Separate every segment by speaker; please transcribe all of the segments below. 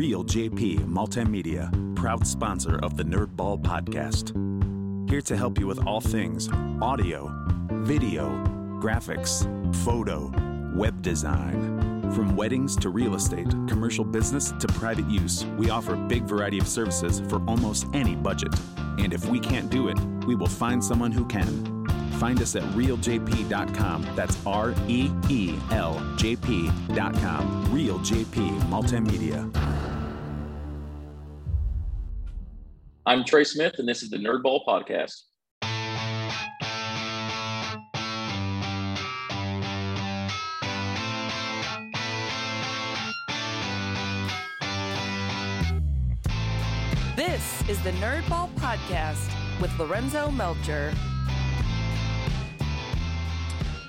Speaker 1: Real JP Multimedia, proud sponsor of the Nerdball Podcast. Here to help you with all things audio, video, graphics, photo, web design. From weddings to real estate, commercial business to private use, we offer a big variety of services for almost any budget. And if we can't do it, we will find someone who can. Find us at realjp.com. That's R E E L J P.com. Real JP Multimedia.
Speaker 2: I'm Trey Smith, and this is the Nerdball Podcast.
Speaker 3: This is the Nerdball Podcast with Lorenzo Melcher.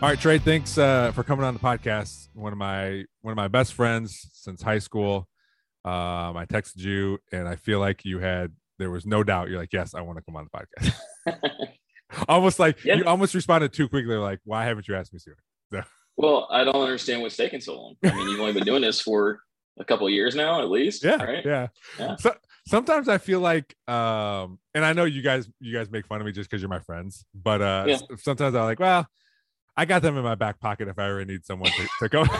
Speaker 4: All right, Trey. Thanks uh, for coming on the podcast. One of my one of my best friends since high school. Um, I texted you, and I feel like you had there was no doubt. You're like, yes, I want to come on the podcast. almost like
Speaker 2: Yeah.
Speaker 4: you almost responded too quickly. Like, why haven't you asked me sooner? So,
Speaker 2: Well, I don't understand what's taking so long. I mean, you've only been doing this for a couple of years now, at least.
Speaker 4: yeah,
Speaker 2: Right.
Speaker 4: yeah.
Speaker 2: Yeah.
Speaker 4: So sometimes I feel like, um, and I know you guys you guys make fun of me just because you're my friends, but uh,
Speaker 2: Yeah.
Speaker 4: sometimes I'm like, well, I got them in my back pocket if I ever need someone to, to go.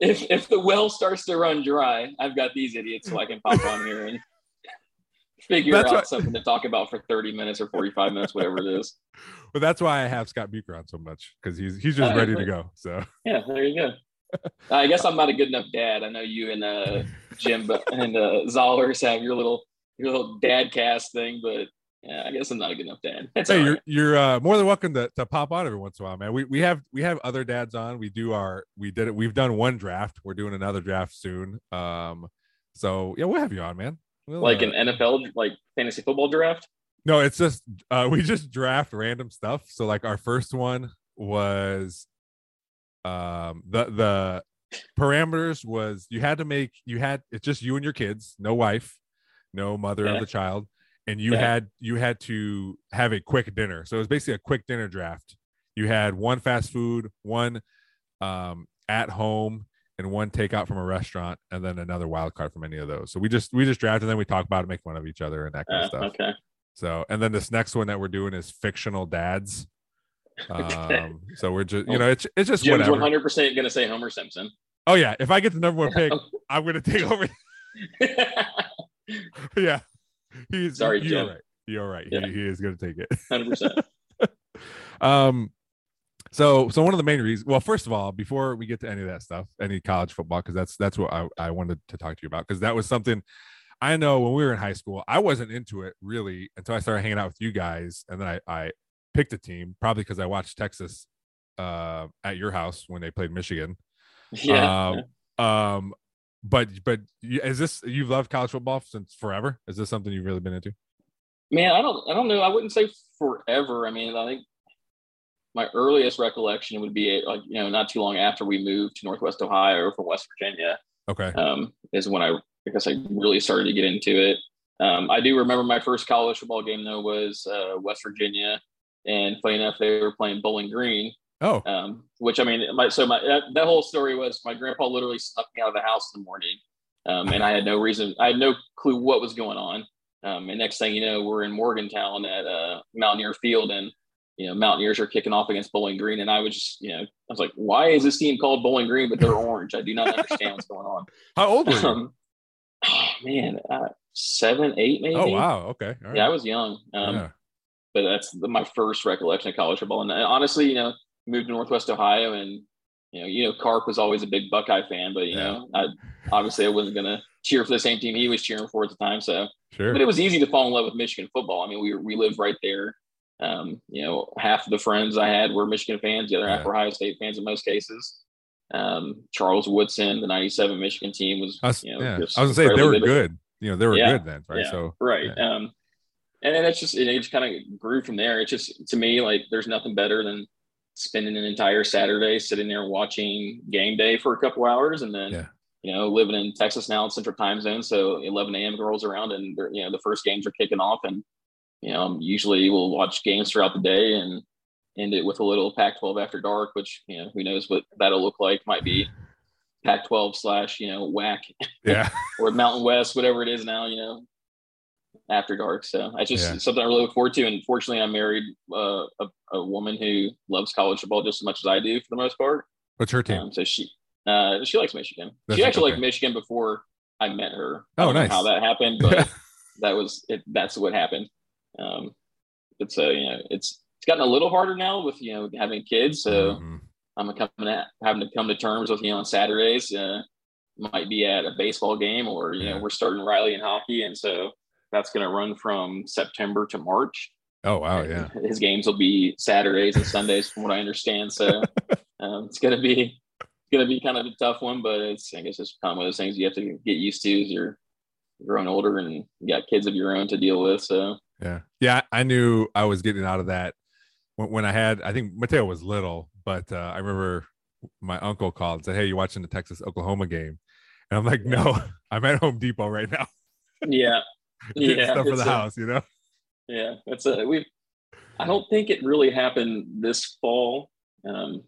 Speaker 2: If if the well starts to run dry, I've got these idiots so I can pop on here and figure
Speaker 4: That's
Speaker 2: out
Speaker 4: what-
Speaker 2: something to talk about for 30 minutes or 45 minutes, whatever it is.
Speaker 4: but that's why I have Scott Bucher on so much because he's he's just
Speaker 2: Uh,
Speaker 4: ready to go. So
Speaker 2: Yeah, there you go. I guess I'm not a good enough dad. I know you and uh, Jim and uh, Zollers have your little your little dad cast thing, but yeah, I guess I'm not a good enough dad. That's
Speaker 4: hey, you're
Speaker 2: right.
Speaker 4: you're uh, more than welcome to, to pop on every once in a while, man. We we have we have other dads on. We do our we did it. We've done one draft. We're doing another draft soon. Um, so yeah, we'll have you on, man. We'll,
Speaker 2: like an NFL like fantasy football draft.
Speaker 4: No, it's just uh we just draft random stuff. So like our first one was um the the parameters was you had to make you had it's just you and your kids, no wife, no mother
Speaker 2: Okay.
Speaker 4: of the child, and you
Speaker 2: Okay.
Speaker 4: had you had to have a quick dinner. So it was basically a quick dinner draft. You had one fast food, one um at home and one takeout from a restaurant and then another wild card from any of those. So we just we just draft and then we talk about it, make fun of each other and that kind
Speaker 2: Uh,
Speaker 4: of stuff.
Speaker 2: okay.
Speaker 4: So, and then this next one that we're doing is fictional dads.
Speaker 2: Okay.
Speaker 4: Um, so we're just, you know, it's it's just
Speaker 2: Jim's
Speaker 4: whatever.
Speaker 2: 100 percent gonna say Homer Simpson.
Speaker 4: Oh yeah, if I get the number one pick, I'm gonna take over. yeah, he's
Speaker 2: Sorry,
Speaker 4: you're
Speaker 2: Jim.
Speaker 4: right. You're right.
Speaker 2: Yeah.
Speaker 4: He, he is gonna take it.
Speaker 2: 100. percent
Speaker 4: Um, so so one of the main reasons. Well, first of all, before we get to any of that stuff, any college football, because that's that's what I I wanted to talk to you about because that was something. I know when we were in high school, I wasn't into it really until I started hanging out with you guys, and then I, I picked a team probably because I watched Texas uh, at your house when they played Michigan.
Speaker 2: Yeah.
Speaker 4: Um, um, but but is this you've loved college football since forever? Is this something you've really been into?
Speaker 2: Man, I don't I don't know. I wouldn't say forever. I mean, I think my earliest recollection would be like you know not too long after we moved to Northwest Ohio from West Virginia.
Speaker 4: Okay.
Speaker 2: um, is when I, I guess I really started to get into it. Um, I do remember my first college football game though was uh, West Virginia, and funny enough, they were playing Bowling Green.
Speaker 4: Oh,
Speaker 2: Um, which I mean, my, so my that, that whole story was my grandpa literally snuck me out of the house in the morning, um, and I had no reason, I had no clue what was going on. Um, and next thing you know, we're in Morgantown at uh, Mountaineer Field, and you know, Mountaineers are kicking off against Bowling Green, and I was just, you know, I was like, why is this team called Bowling Green, but they're orange? I do not understand what's going on.
Speaker 4: how old were you?
Speaker 2: Um, oh, man, uh, seven, eight, maybe.
Speaker 4: oh wow. Okay. Right.
Speaker 2: Yeah, I was young. Um,
Speaker 4: yeah.
Speaker 2: but that's the, my first recollection of college football. And uh, honestly, you know, moved to Northwest Ohio, and you know, you know, Carp was always a big Buckeye fan, but you
Speaker 4: Yeah.
Speaker 2: know, I obviously I wasn't gonna cheer for the same team he was cheering for at the time. So,
Speaker 4: Sure.
Speaker 2: but it was easy to fall in love with Michigan football. I mean, we we lived right there. Um, you know, half of the friends I had were Michigan fans, the other half
Speaker 4: Yeah.
Speaker 2: were Ohio State fans in most cases. Um, Charles Woodson, the '97 Michigan team was,
Speaker 4: was,
Speaker 2: you know,
Speaker 4: yeah. I was gonna say they were good. You know, they were
Speaker 2: Yeah.
Speaker 4: good then, right? So
Speaker 2: right um and then it's just it just kind of grew from there it's just to me like there's nothing better than spending an entire saturday sitting there watching game day for a couple hours and then you know living in texas now in central time zone so 11 a.m rolls around and you know the first games are kicking off and you know usually we'll watch games throughout the day and end it with a little pac 12 after dark which you know who knows what that'll look like might be Pac-12 slash you know WAC
Speaker 4: Yeah.
Speaker 2: or Mountain West, whatever it is now. You know, after dark. So I just
Speaker 4: Yeah.
Speaker 2: something I really look forward to. And fortunately, I married uh, a, a woman who loves college football just as much as I do for the most part.
Speaker 4: What's her team?
Speaker 2: Um, so she uh, she likes Michigan.
Speaker 4: That's
Speaker 2: she actually
Speaker 4: okay.
Speaker 2: liked Michigan before I met her.
Speaker 4: Oh, nice.
Speaker 2: How that happened, but that was it. That's what happened. Um, but so you know, it's it's gotten a little harder now with you know having kids. So
Speaker 4: Mhm.
Speaker 2: I'm coming at having to come to terms with you know on Saturdays. Uh, might be at a baseball game, or you
Speaker 4: Yeah.
Speaker 2: know we're starting Riley in hockey, and so that's going to run from September to March.
Speaker 4: Oh wow, yeah.
Speaker 2: His games will be Saturdays and Sundays, from what I understand. So um, it's gonna be it's gonna be kind of a tough one, but it's I guess it's kind of one of those things you have to get used to as you're growing older and you got kids of your own to deal with. So
Speaker 4: Yeah. Yeah. I knew I was getting out of that when, when I had, I think Mateo was little, but uh, I remember my uncle called and said, Hey, you watching the Texas Oklahoma game? And I'm like, No, I'm at Home Depot right now.
Speaker 2: yeah, yeah,
Speaker 4: stuff for the
Speaker 2: a-
Speaker 4: house, you know?
Speaker 2: Yeah, that's a we. I don't think it really happened this fall, um,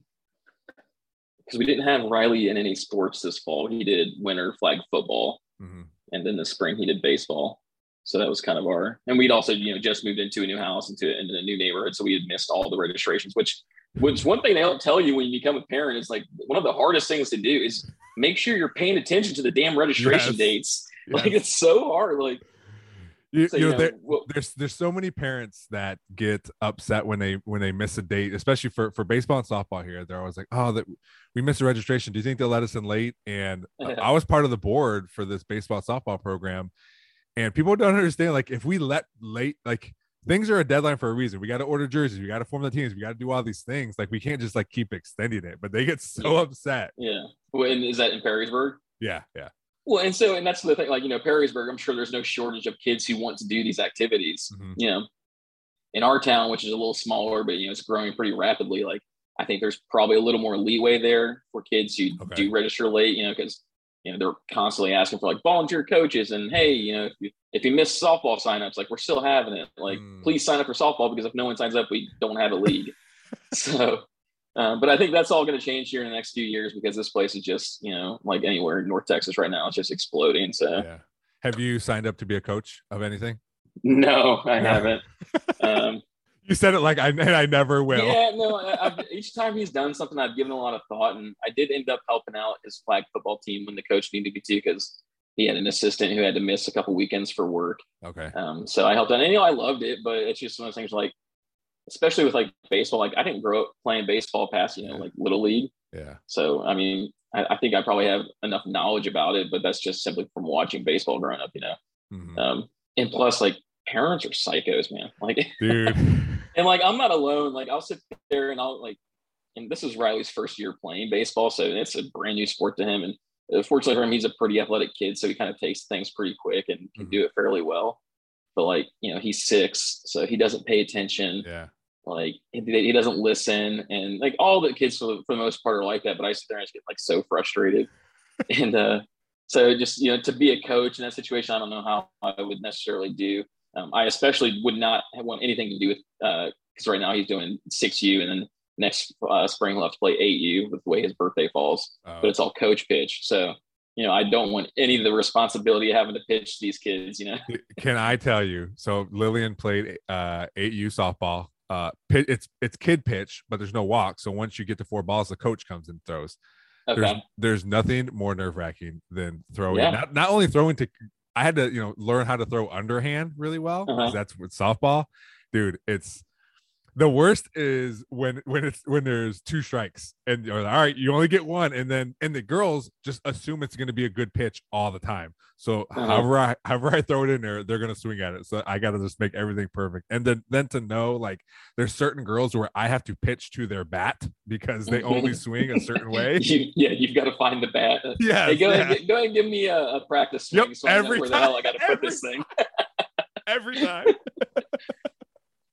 Speaker 2: because we didn't have Riley in any sports this fall. He did winter flag football,
Speaker 4: Mhm.
Speaker 2: and then the spring he did baseball. So that was kind of our, and we'd also you know just moved into a new house into into a new neighborhood, so we had missed all the registrations. Which, which one thing they don't tell you when you become a parent is like one of the hardest things to do is make sure you're paying attention to the damn registration
Speaker 4: Yes.
Speaker 2: dates. Like it's so hard. Like
Speaker 4: You,
Speaker 2: so,
Speaker 4: you know, there,
Speaker 2: well-
Speaker 4: there's there's so many parents that get upset when they when they miss a date, especially for for baseball and softball here. They're always like, "Oh, that we missed a registration. Do you think they'll let us in late?" And uh, I was part of the board for this baseball softball program, and people don't understand. Like, if we let late, like things are a deadline for a reason. We got to order jerseys. We got to form the teams. We got to do all these things. Like, we can't just like keep extending it. But they get so
Speaker 2: Yeah.
Speaker 4: upset.
Speaker 2: yeah. Well, and is that in Perrysburg?
Speaker 4: Yeah, yeah,
Speaker 2: Well, and so, and that's the thing, like, you know, Perrysburg, I'm sure there's no shortage of kids who want to do these activities.
Speaker 4: Mhm.
Speaker 2: You know, in our town, which is a little smaller, but, you know, it's growing pretty rapidly. Like, I think there's probably a little more leeway there for kids who
Speaker 4: Okay.
Speaker 2: do register late, you know, because, you know, they're constantly asking for like volunteer coaches and, hey, you know, if you, if you miss softball signups, like, we're still having it. Like,
Speaker 4: Mm.
Speaker 2: please sign up for softball because if no one signs up, we don't have a league. so, um, but I think that's all going to change here in the next few years because this place is just, you know, like anywhere in North Texas right now, it's just exploding. So,
Speaker 4: yeah. Have you signed up to be a coach of anything?
Speaker 2: no, I
Speaker 4: No.
Speaker 2: haven't. Um,
Speaker 4: You said it like I and I never will.
Speaker 2: yeah, no, I, I've, each time he's done something, I've given a lot of thought, and I did end up helping out his flag football team when the coach needed me to because he had an assistant who had to miss a couple weekends for work.
Speaker 4: Okay.
Speaker 2: Um, so I helped out, and you know, I loved it, but it's just one of those things like, especially with like baseball, like I didn't grow up playing baseball past, you know,
Speaker 4: Yeah.
Speaker 2: like little league.
Speaker 4: Yeah.
Speaker 2: So, I mean, I, I think I probably have enough knowledge about it, but that's just simply from watching baseball growing up, you know.
Speaker 4: Mhm.
Speaker 2: Um, and plus, like parents are psychos, man. Like,
Speaker 4: Dude.
Speaker 2: And like I'm not alone. Like I'll sit there and I'll like, and this is Riley's first year playing baseball, so it's a brand new sport to him. And uh, fortunately for him, he's a pretty athletic kid, so he kind of takes things pretty quick and can
Speaker 4: Mhm.
Speaker 2: do it fairly well. But like, you know, he's six, so he doesn't pay attention
Speaker 4: yeah.
Speaker 2: like he, he doesn't listen and like all the kids for, for the most part are like that but i sit there and just get like so frustrated and uh so just you know to be a coach in that situation i don't know how i would necessarily do um, i especially would not want anything to do with uh because right now he's doing 6u and then next uh, spring he'll have to play 8u with the way his birthday falls
Speaker 4: Oh,
Speaker 2: but it's all coach pitch so you know i don't want any of the responsibility of having to pitch these kids you know
Speaker 4: Can I tell you? So Lillian played uh 8U softball. Uh pit, it's it's kid pitch, but there's no walk. So once you get to four balls, the coach comes and throws.
Speaker 2: okay
Speaker 4: There's there's nothing more nerve-wracking than throwing
Speaker 2: Yeah.
Speaker 4: not, not only throwing to I had to, you know, learn how to throw underhand really well.
Speaker 2: Uh-huh.
Speaker 4: That's with softball. Dude, it's the worst is when when it's when there's two strikes and you're like, all right, you only get one, and then and the girls just assume it's gonna be a good pitch all the time. So
Speaker 2: Uh-huh.
Speaker 4: however I however I throw it in there, they're gonna swing at it. So I gotta just make everything perfect. And then then to know like there's certain girls where I have to pitch to their bat because they only swing a certain way.
Speaker 2: you, yeah you've got to find the bat
Speaker 4: Yeah,
Speaker 2: Hey, go,
Speaker 4: yeah.
Speaker 2: ahead, go ahead and give me a, a practice
Speaker 4: Yep,
Speaker 2: swing so I know
Speaker 4: every
Speaker 2: where the hell I got to put this thing.
Speaker 4: every time.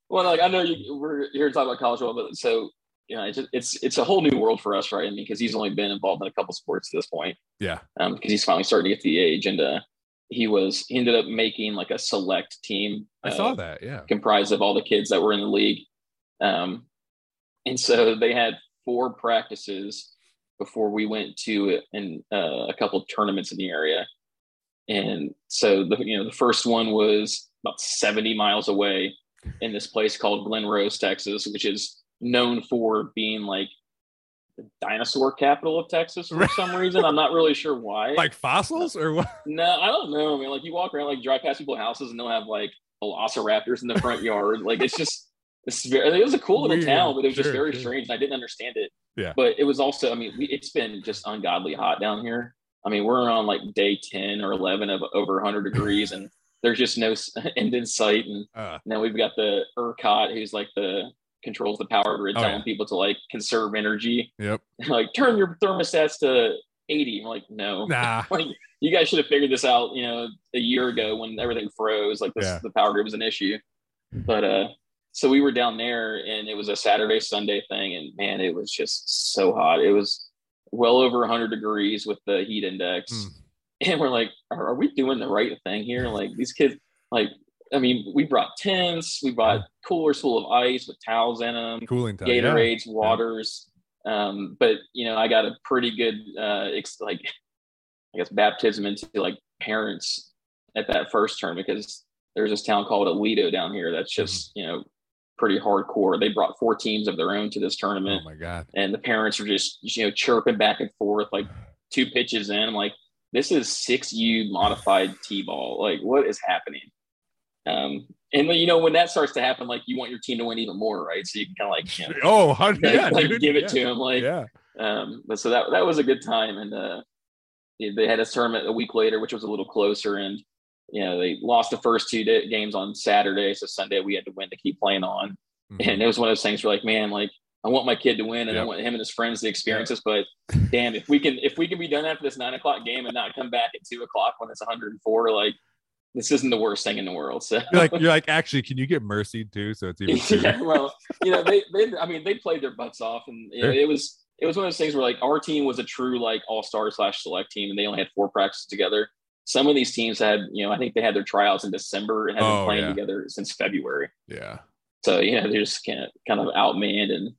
Speaker 2: Well, like I know you, we're here to talk about college football, but so you know, it's it's it's a whole new world for us, right? I mean, because he's only been involved in a couple sports at this point,
Speaker 4: Yeah.
Speaker 2: um, because he's finally starting to get to the age, and uh, he was he ended up making like a select team.
Speaker 4: I
Speaker 2: uh,
Speaker 4: saw that. Yeah.
Speaker 2: comprised of all the kids that were in the league. Um, and so they had four practices before we went to in uh, a couple of tournaments in the area. And so the you know the first one was about 70 miles away in this place called Glen Rose, Texas, which is known for being like the dinosaur capital of Texas for some reason. I'm not really sure why.
Speaker 4: Like fossils or what?
Speaker 2: No, I don't know. I mean, like you walk around, like drive past people's houses, and they'll have like velociraptors in the front yard. Like it's just, it's very. It was a cool little
Speaker 4: Weird.
Speaker 2: town, but it was
Speaker 4: Sure,
Speaker 2: just very
Speaker 4: sure.
Speaker 2: strange, and I didn't understand it.
Speaker 4: Yeah.
Speaker 2: But it was also, I mean, we, it's been just ungodly hot down here. I mean, we're on like day ten or eleven of over 100 degrees, and there's just no end in sight. And
Speaker 4: Uh,
Speaker 2: now we've got the ERCOT, who's like the controls the power grid,
Speaker 4: Oh,
Speaker 2: telling
Speaker 4: yeah.
Speaker 2: people to like conserve energy.
Speaker 4: yep.
Speaker 2: like turn your thermostats to 80. I'm like, no.
Speaker 4: Nah.
Speaker 2: Like you guys should have figured this out, you know, a year ago when everything froze. Like this,
Speaker 4: Yeah.
Speaker 2: the power grid was an issue. But uh, so we were down there, and it was a Saturday Sunday thing, and man, it was just so hot. It was well over 100 degrees with the heat index,
Speaker 4: Mm.
Speaker 2: And we're like, are, are we doing the right thing here? Like these kids, like. I mean, we brought tents, we brought coolers full of ice with towels in them,
Speaker 4: Cooling yeah.
Speaker 2: Gatorades, waters. Um, but you know, I got a pretty good uh ex- like I guess baptism into like parents at that first term because there's this town called Aledo down here that's just,
Speaker 4: Mm-hmm.
Speaker 2: you know, pretty hardcore. They brought four teams of their own to this tournament.
Speaker 4: Oh my god.
Speaker 2: and the parents are just you know chirping back and forth like two pitches in. I'm like, this is six U modified T ball. Like, what is happening? Um, and you know when that starts to happen, like you want your team to win even more, right? So you can kind of like you know,
Speaker 4: Oh, 100,
Speaker 2: like,
Speaker 4: yeah,
Speaker 2: like
Speaker 4: dude,
Speaker 2: give it
Speaker 4: yeah.
Speaker 2: to him, like
Speaker 4: yeah.
Speaker 2: um, but so that that was a good time, and uh, they had a tournament a week later, which was a little closer, and you know they lost the first two games on Saturday, so Sunday we had to win to keep playing on,
Speaker 4: Mhm.
Speaker 2: and it was one of those things where like, man, like I want my kid to win, and I want him and his friends to experience this, but damn, if we can if we can be done after this nine o'clock game and not come back at two o'clock when it's 104, like this isn't the worst thing in the world. So
Speaker 4: You're like you're like actually, can you get mercy too? So it's even
Speaker 2: yeah, well, you know, they, they, I mean, they played their butts off, and you
Speaker 4: Sure.
Speaker 2: it was, it was one of those things where like our team was a true like all star slash select team, and they only had four practices together. Some of these teams had, you know, I think they had their tryouts in December and have
Speaker 4: oh,
Speaker 2: been playing
Speaker 4: yeah.
Speaker 2: together since February.
Speaker 4: Yeah.
Speaker 2: So you know, they're just kind of kind of outmanned, and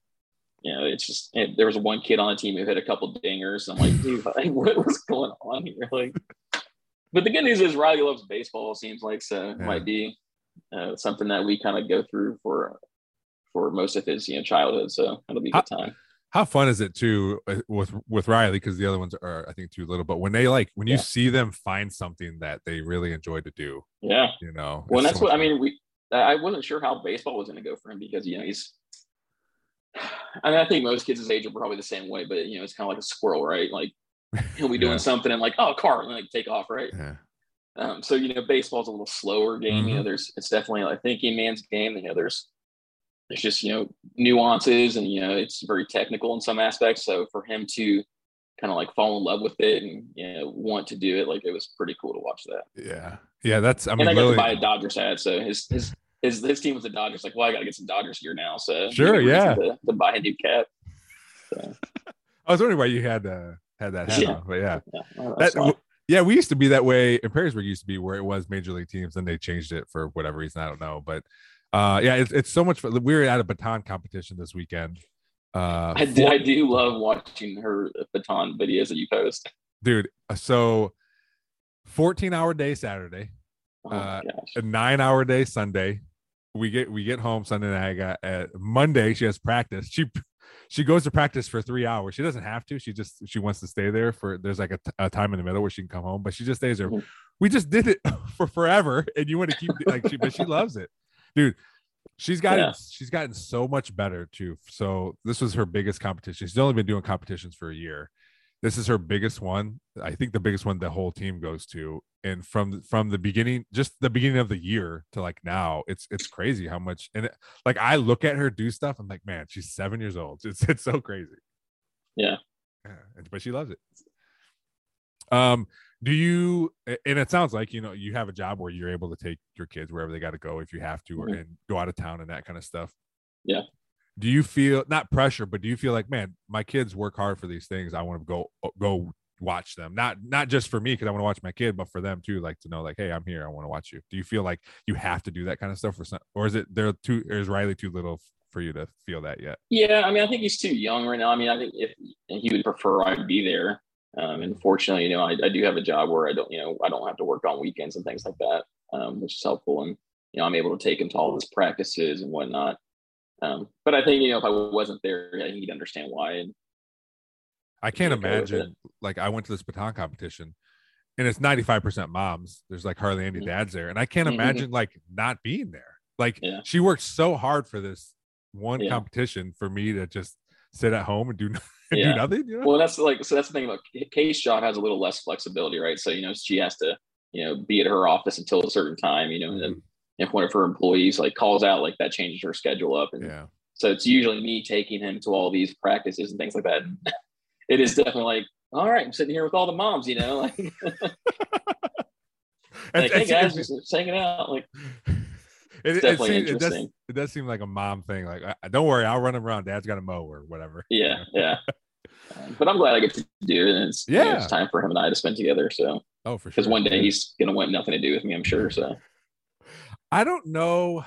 Speaker 2: you know, it's just and there was one kid on the team who hit a couple dingers. And I'm like, dude, like, what was going on here? Like, but the good news is Riley loves baseball. It seems like so it
Speaker 4: Yeah.
Speaker 2: might be uh, something that we kind of go through for for most of his you know childhood. So it'll be a good time.
Speaker 4: How fun is it too uh, with with Riley? Because the other ones are I think too little. But when they like when you
Speaker 2: Yeah.
Speaker 4: see them find something that they really enjoy to do,
Speaker 2: Yeah.
Speaker 4: you know.
Speaker 2: Well, that's
Speaker 4: so
Speaker 2: what I mean. We I wasn't sure how baseball was going to go for him because you know he's. I mean, I think most kids his age are probably the same way, but you know, it's kind of like a squirrel, right? Like he'll be doing
Speaker 4: Yeah.
Speaker 2: something and like, oh, car, and like take off, right?
Speaker 4: Yeah.
Speaker 2: Um, so you know, baseball's a little slower game.
Speaker 4: Mm-hmm.
Speaker 2: You know, there's it's definitely like thinking man's game. You know, there's there's just you know nuances and you know it's very technical in some aspects. So for him to kind of like fall in love with it and you know want to do it, like it was pretty cool to watch that.
Speaker 4: Yeah. Yeah. That's I mean
Speaker 2: and I got to buy a Dodgers hat, so his his his his team was the Dodgers. Like, well, I got to get some Dodgers gear now. So
Speaker 4: Sure,
Speaker 2: give me a reason
Speaker 4: yeah.
Speaker 2: to, to buy a new cap.
Speaker 4: I was wondering why you had uh had that hat
Speaker 2: Yeah.
Speaker 4: on. But yeah.
Speaker 2: Yeah, well,
Speaker 4: That, yeah, we used to be that way in Perrysburg. Used to be where it was major league teams, then they changed it for whatever reason. I don't know, but uh, yeah, it's it's so much fun. We were at a baton competition this weekend. Uh,
Speaker 2: I do, I do love watching her baton videos that you post.
Speaker 4: dude. uh, So, fourteen hour day Saturday,
Speaker 2: Oh
Speaker 4: Uh, a nine hour day Sunday. We get we get home Sunday night. I got at Monday. She has practice. She she goes to practice for three hours. She doesn't have to. She just she wants to stay there for. There's like a, t- a time in the middle where she can come home, but she just stays there.
Speaker 2: Mhm.
Speaker 4: We just did it for forever, and you want to keep like she, but she loves it, dude. She's gotten
Speaker 2: Yeah.
Speaker 4: she's gotten so much better too. So this was her biggest competition. She's only been doing competitions for a year. This is her biggest one. I think the biggest one the whole team goes to. And from from the beginning, just the beginning of the year to like now, it's it's crazy how much. And it, like I look at her do stuff, I'm like, man, she's seven years old. It's it's so crazy.
Speaker 2: Yeah.
Speaker 4: Yeah, but she loves it. Um, do you? And it sounds like you know you have a job where you're able to take your kids wherever they got to go if you have to, or
Speaker 2: Mhm.
Speaker 4: and go out of town and that kind of stuff.
Speaker 2: Yeah.
Speaker 4: Do you feel not pressure, but do you feel like, man, my kids work hard for these things. I want to go go watch them. Not not just for me because I want to watch my kid, but for them too. Like to know, like, hey, I'm here. I want to watch you. Do you feel like you have to do that kind of stuff or some, or is it they're too? Or is Riley too little for you to feel that yet.
Speaker 2: Yeah, I mean, I think he's too young right now. I mean, I think if he would prefer I'd be there. Um, and fortunately, you know, I, I do have a job where I don't, you know, I don't have to work on weekends and things like that, um, which is helpful. And you know, I'm able to take him to all his practices and whatnot. Um, but I think you know, if I wasn't there, yeah, he'd understand why. And
Speaker 4: I can't
Speaker 2: Okay with it.
Speaker 4: imagine like I went to this baton competition and it's 95% moms. There's like hardly any
Speaker 2: Mhm.
Speaker 4: dads there. And I can't
Speaker 2: Mhm.
Speaker 4: imagine like not being there. Like
Speaker 2: Yeah.
Speaker 4: she worked so hard for this one
Speaker 2: Yeah.
Speaker 4: competition for me to just sit at home and do, no- and
Speaker 2: Yeah.
Speaker 4: do nothing. You know?
Speaker 2: well, that's like so. That's the thing about Kay's job has a little less flexibility, right? So you know, she has to you know be at her office until a certain time. You know,
Speaker 4: Mm-hmm.
Speaker 2: then if one of her employees like calls out, like that changes her schedule up. And
Speaker 4: yeah.
Speaker 2: so it's usually me taking him to all these practices and things like that. And it is definitely like, all right, I'm sitting here with all the moms, you know, like, like hey
Speaker 4: It's-
Speaker 2: guys, just hanging out. Like,
Speaker 4: it, it,
Speaker 2: definitely
Speaker 4: seems- it does,
Speaker 2: interesting.
Speaker 4: it does seem like a mom thing. Like, don't worry, I'll run him around. Dad's got a mow or whatever.
Speaker 2: yeah, yeah. Um, but I'm glad I get to do it, and it's you know,
Speaker 4: Yeah.
Speaker 2: it's time for him and I to spend together. So
Speaker 4: Oh, for sure.
Speaker 2: because one day he's gonna want nothing to do with me, I'm sure. So
Speaker 4: I don't know.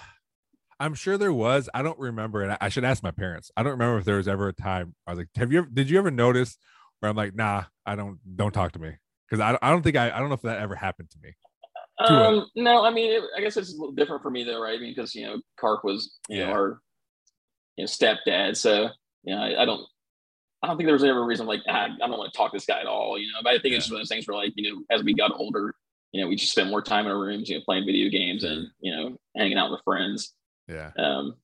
Speaker 4: I'm sure there was. I don't remember, and I, I should ask my parents. I don't remember if there was ever a time I was like, "Have you ever? Did you ever notice?" Where I'm like, "Nah, I don't. Don't talk to me," because I, I don't think I, I don't know if that ever happened to me.
Speaker 2: Um, no, I mean, it, I guess it's a little different for me though, right? I mean, because you know, Kark was you
Speaker 4: Yeah.
Speaker 2: know our you know stepdad, so you know, I, I don't. I don't think there was ever a reason like ah, I don't want to talk to this guy at all, you know. But I think it's
Speaker 4: Yeah.
Speaker 2: one of those things where like you know, as we got older, you know, we just spent more time in our rooms, you know, playing video games and you know, hanging out with friends.
Speaker 4: Yeah,
Speaker 2: Um,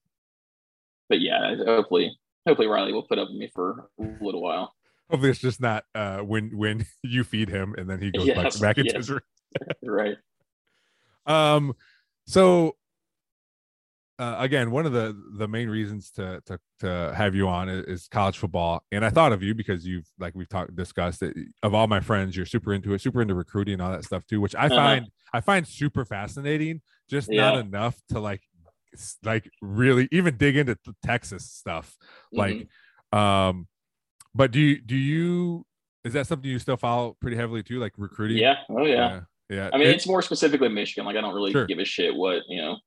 Speaker 2: but yeah, hopefully, hopefully Riley will put up with me for a little while.
Speaker 4: hopefully it's just not uh, when when you feed him and then he goes back,
Speaker 2: Yes,
Speaker 4: back into
Speaker 2: yes.
Speaker 4: his room.
Speaker 2: Right.
Speaker 4: Um, so uh, again, one of the the main reasons to to to have you on is, is college football, and I thought of you because you've like we've talked discussed it. Of all my friends, you're super into it, super into recruiting and all that stuff too, which I
Speaker 2: Uh-huh.
Speaker 4: find I find super fascinating. Just not enough to like like really even dig into the Texas stuff.
Speaker 2: Mhm.
Speaker 4: Like, um, but do you do you is that something you still follow pretty heavily too, like recruiting?
Speaker 2: yeah, oh yeah.
Speaker 4: yeah. yeah.
Speaker 2: I mean,
Speaker 4: It-
Speaker 2: it's more specifically Michigan. Like, I don't really
Speaker 4: Sure.
Speaker 2: give a shit what you know.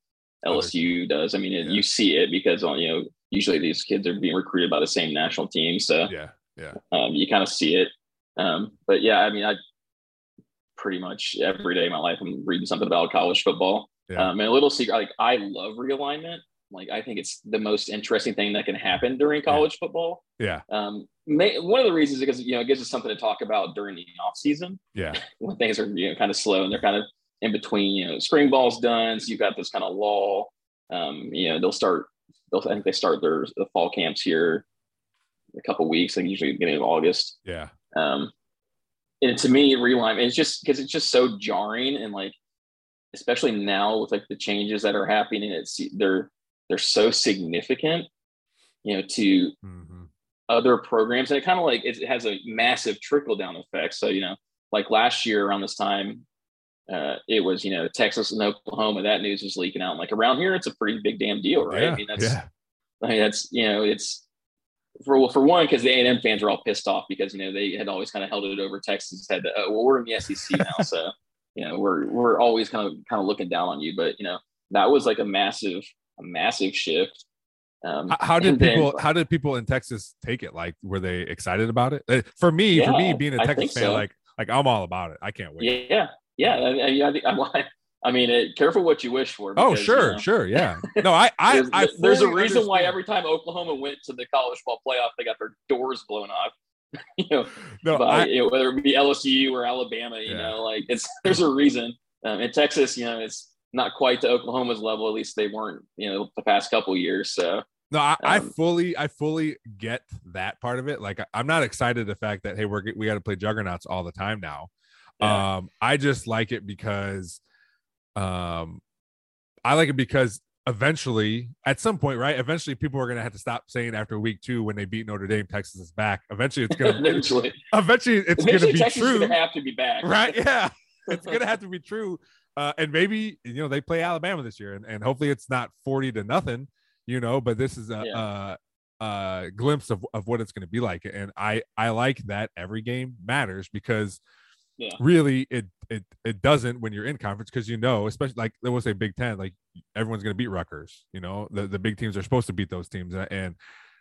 Speaker 2: LSU does. I mean,
Speaker 4: Yeah.
Speaker 2: you see it because uh, you know usually these kids are being recruited by the same national team, so
Speaker 4: yeah, yeah,
Speaker 2: um, you kind of see it. Um, but yeah, I mean, I pretty much every day of my life I'm reading something about college football.
Speaker 4: Yeah.
Speaker 2: Um, and a little secret, like I love realignment. Like I think it's the most interesting thing that can happen during college football.
Speaker 4: yeah,
Speaker 2: Um, may, one of the reasons is because you know it gives us something to talk about during the off season
Speaker 4: yeah.
Speaker 2: when things are you know kind of slow and they're kind of in between. You know, spring ball's done, so you've got this kind of lull. Um, you know, they'll start. They'll I think they start their the fall camps here a couple weeks, like usually beginning of August.
Speaker 4: Yeah.
Speaker 2: Um, and to me, realignment it's just because it's just so jarring and like, especially now with like the changes that are happening, it's they're they're so significant, you know, to
Speaker 4: hmm
Speaker 2: other programs, and it kind of like it has a massive trickle down effect. So you know, like last year around this time, uh, it was you know Texas and Oklahoma. That news was leaking out. Like around here, it's a pretty big damn deal, right?
Speaker 4: Yeah.
Speaker 2: I mean, that's
Speaker 4: yeah.
Speaker 2: I mean, that's you know, it's for well, for one because the A and M fans are all pissed off because you know they had always kind of held it over Texas. had that, oh, well, we're in the SEC now, so you know we're we're always kind of kind of looking down on you. But you know that was like a massive a massive shift. Um,
Speaker 4: How, did
Speaker 2: and then-
Speaker 4: people? how did people in Texas take it? Like, were they excited about it? For me, for me, being a Texas fan,
Speaker 2: so.
Speaker 4: like, like I'm all about it. I can't wait.
Speaker 2: Yeah, yeah. I, I, I, I, I mean, it, careful what you wish for.
Speaker 4: oh, sure,
Speaker 2: you know,
Speaker 4: sure, yeah. No, I, I,
Speaker 2: there's,
Speaker 4: I
Speaker 2: there's a reason why every time Oklahoma went to the college ball playoff, they got their doors blown off. you know,
Speaker 4: no,
Speaker 2: by
Speaker 4: I,
Speaker 2: you know, whether it be LSU or Alabama, you
Speaker 4: Yeah.
Speaker 2: know, like it's there's a reason. Um, in Texas, you know, it's not quite to Oklahoma's level. At least they weren't, you know, the past couple years. So
Speaker 4: no, I, I
Speaker 2: um,
Speaker 4: fully, I fully get that part of it. Like, I'm not excited the fact that hey, we're we got to play juggernauts all the time now.
Speaker 2: Yeah,
Speaker 4: Um, I just like it because, um, I like it because eventually, at some point, right? Eventually, people are gonna have to stop saying after week two when they beat Notre Dame, Texas is back. Eventually, it's gonna,
Speaker 2: eventually,
Speaker 4: eventually, it's
Speaker 2: eventually
Speaker 4: gonna be
Speaker 2: Texas
Speaker 4: true,
Speaker 2: gonna have to be back,
Speaker 4: right? Yeah, it's gonna have to be true. Uh, and maybe you know they play Alabama this year, and, and hopefully it's not forty to nothing, you know. But this is a,
Speaker 2: Yeah.
Speaker 4: a, a glimpse of, of what it's going to be like, and I I like that every game matters because
Speaker 2: Yeah.
Speaker 4: really it it it doesn't when you're in conference because you know, especially like they will say Big Ten, like everyone's gonna beat Rutgers. You know, the the big teams are supposed to beat those teams, and-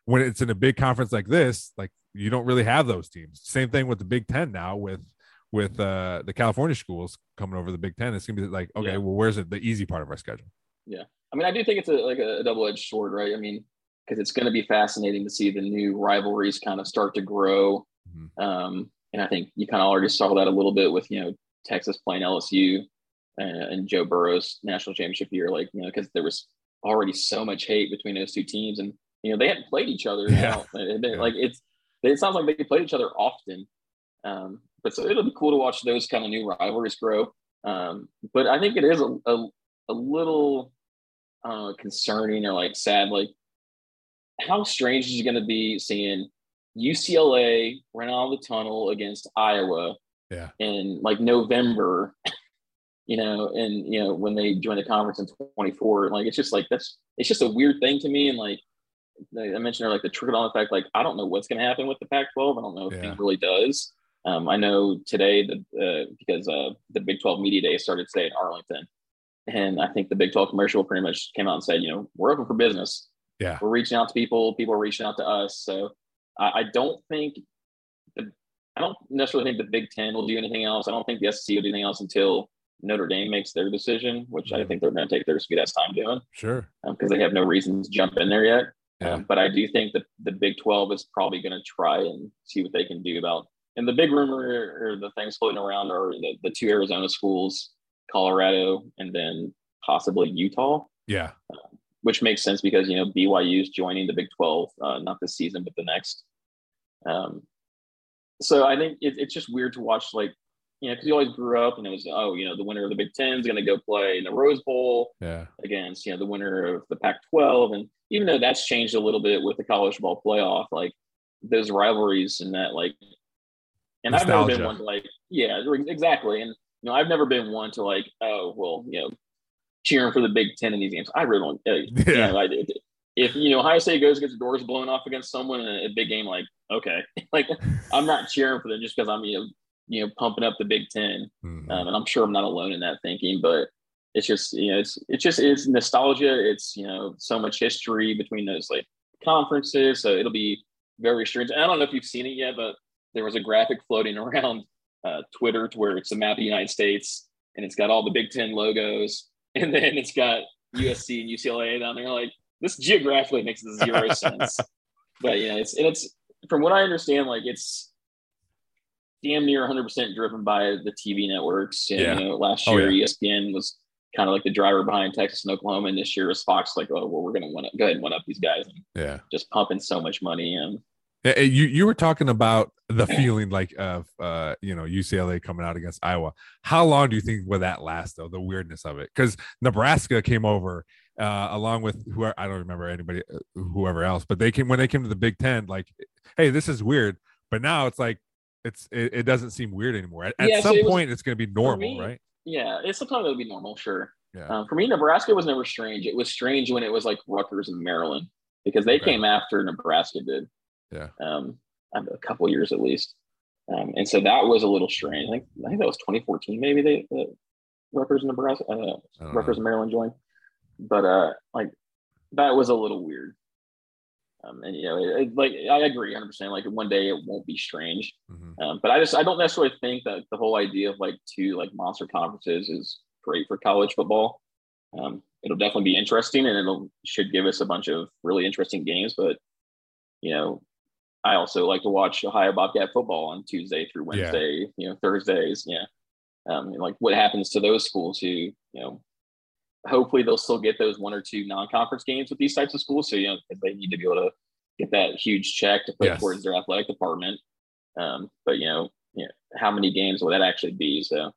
Speaker 4: when it's in a big conference like this, like you don't really have those teams. Same thing with the Big Ten now with with uh the California schools coming over the Big Ten. It's gonna be like, okay,
Speaker 2: Yeah.
Speaker 4: well, where's it the easy part of our schedule? Yeah.
Speaker 2: I mean, I do think it's a like a, double-edged sword, right? I mean, because it's going to be fascinating to see the new rivalries kind of start to grow.
Speaker 4: Mhm.
Speaker 2: Um, and I think you kind of already saw that a little bit with you know Texas playing LSU and, and Joe Burrow's national championship year, like you know, because there was already so much hate between those two teams, and you know they hadn't played each other.
Speaker 4: Yeah.
Speaker 2: It- it-
Speaker 4: Yeah.
Speaker 2: Like it's it sounds like they played each other often. Um, but so it'll be cool to watch those kind of new rivalries grow. Um, but I think it is a, a, a little uh, concerning or like sad. Like, how strange is it going to be seeing UCLA ran out of the tunnel against Iowa
Speaker 4: Yeah.
Speaker 2: in like November, you know, and you know when they joined the conference in 24, like it's just like that's it's just a weird thing to me. And like I mentioned, earlier, like the trickle down effect. Like I don't know what's going to happen with the Pac-12. I don't know if
Speaker 4: Yeah.
Speaker 2: it really does. Um, I know today that uh, because uh, the Big 12 Media Day started today in Arlington, and I think the Big 12 commercial pretty much came out and said, you know, we're open for business.
Speaker 4: Yeah.
Speaker 2: We're reaching out to people. People are reaching out to us. So I, I don't think the, I don't necessarily think the Big Ten will do anything else. I don't think the SEC will do anything else until Notre Dame makes their decision, which I
Speaker 4: Mhm.
Speaker 2: think they're going to take their sweet ass time doing
Speaker 4: Sure.
Speaker 2: because they have no reason to jump in there yet.
Speaker 4: Yeah.
Speaker 2: Um, but I do think that the Big 12 is probably going to try and see what they can do about. And the big rumor or the things floating around are the, the two Arizona schools, Colorado, and then possibly Utah,
Speaker 4: Yeah.
Speaker 2: Which makes sense because, you know, BYU is joining the Big 12, uh, not this season, but the next. Um, so I think it, it's just weird to watch, like, you know, because you always grew up and it was, oh, you know, the winner of the Big 10 is going to go play in the Rose Bowl
Speaker 4: Yeah.
Speaker 2: against you know the winner of the Pac-12, and even though that's changed a little bit with the college football playoff, like those rivalries and that like, and I've never been one to like, yeah, exactly, and you know I've never been one to like, oh well, you know, cheering for the Big Ten in these games. I really don't. Uh,
Speaker 4: Yeah.
Speaker 2: You know, I did. If you know Ohio State goes gets the doors blown off against someone in a, big game, like okay, like I'm not cheering for them just because I'm you know you know pumping up the Big Ten.
Speaker 4: Mhm.
Speaker 2: Um, and I'm sure I'm not alone in that thinking, but it's just you know it's it's just it's nostalgia. It's you know so much history between those like conferences, so it'll be very strange. I don't know if you've seen it yet, but there was a graphic floating around uh, Twitter to where it's a map of the United States and it's got all the Big Ten logos, and then it's got USC and UCLA down there. Like this geographically makes zero sense. But yeah, it's and it's from what I understand, like it's damn near 100% driven by the TV networks. And,
Speaker 4: Yeah.
Speaker 2: You know, last
Speaker 4: Oh,
Speaker 2: year ESPN was kind of like the driver behind Texas and Oklahoma, and this year is Fox like, oh, well, we're going to go ahead and win up these guys, and
Speaker 4: Yeah.
Speaker 2: just pumping so much money in.
Speaker 4: You you were talking about the feeling like of uh you know UCLA coming out against Iowa. How long do you think will that last though? The weirdness of it because Nebraska came over uh along with whoever I don't remember anybody uh, whoever else, but they came when they came to the Big Ten. Like, hey, this is weird, but now it's like it's it, it doesn't seem weird anymore. At, at
Speaker 2: Yeah, so
Speaker 4: some
Speaker 2: it was-
Speaker 4: point, it's going to be normal,
Speaker 2: me,
Speaker 4: right?
Speaker 2: Yeah, it's sometimes it'll be normal, sure.
Speaker 4: Yeah.
Speaker 2: Um, for me, Nebraska was never strange. It was strange when it was like Rutgers and Maryland because they
Speaker 4: Okay.
Speaker 2: came after Nebraska did.
Speaker 4: Yeah.
Speaker 2: Um, a couple years at least. Um, and so that was a little strange. I think I think that was 2014, maybe they uh, Rutgers and Nebraska, uh, Rutgers and Maryland joined. But uh, like that was a little weird. Um, and you know, it, it- like I agree 100. percent Like one day it won't be strange.
Speaker 4: Mm-hmm.
Speaker 2: Um, but I just I don't necessarily think that the whole idea of like two like monster conferences is great for college football. Um, it'll definitely be interesting and it'll should give us a bunch of really interesting games. But you know, I also like to watch Ohio Bobcat football on Tuesday through
Speaker 4: Yeah.
Speaker 2: Wednesday. You know, Thursdays. Yeah, um, and, like what happens to those schools who you know. Hopefully they'll still get those one or two non-conference games with these types of schools. So you know they need to be able to get that huge check to put
Speaker 4: Yes.
Speaker 2: towards their athletic department. Um, but you know, you know, how many games will that actually be? So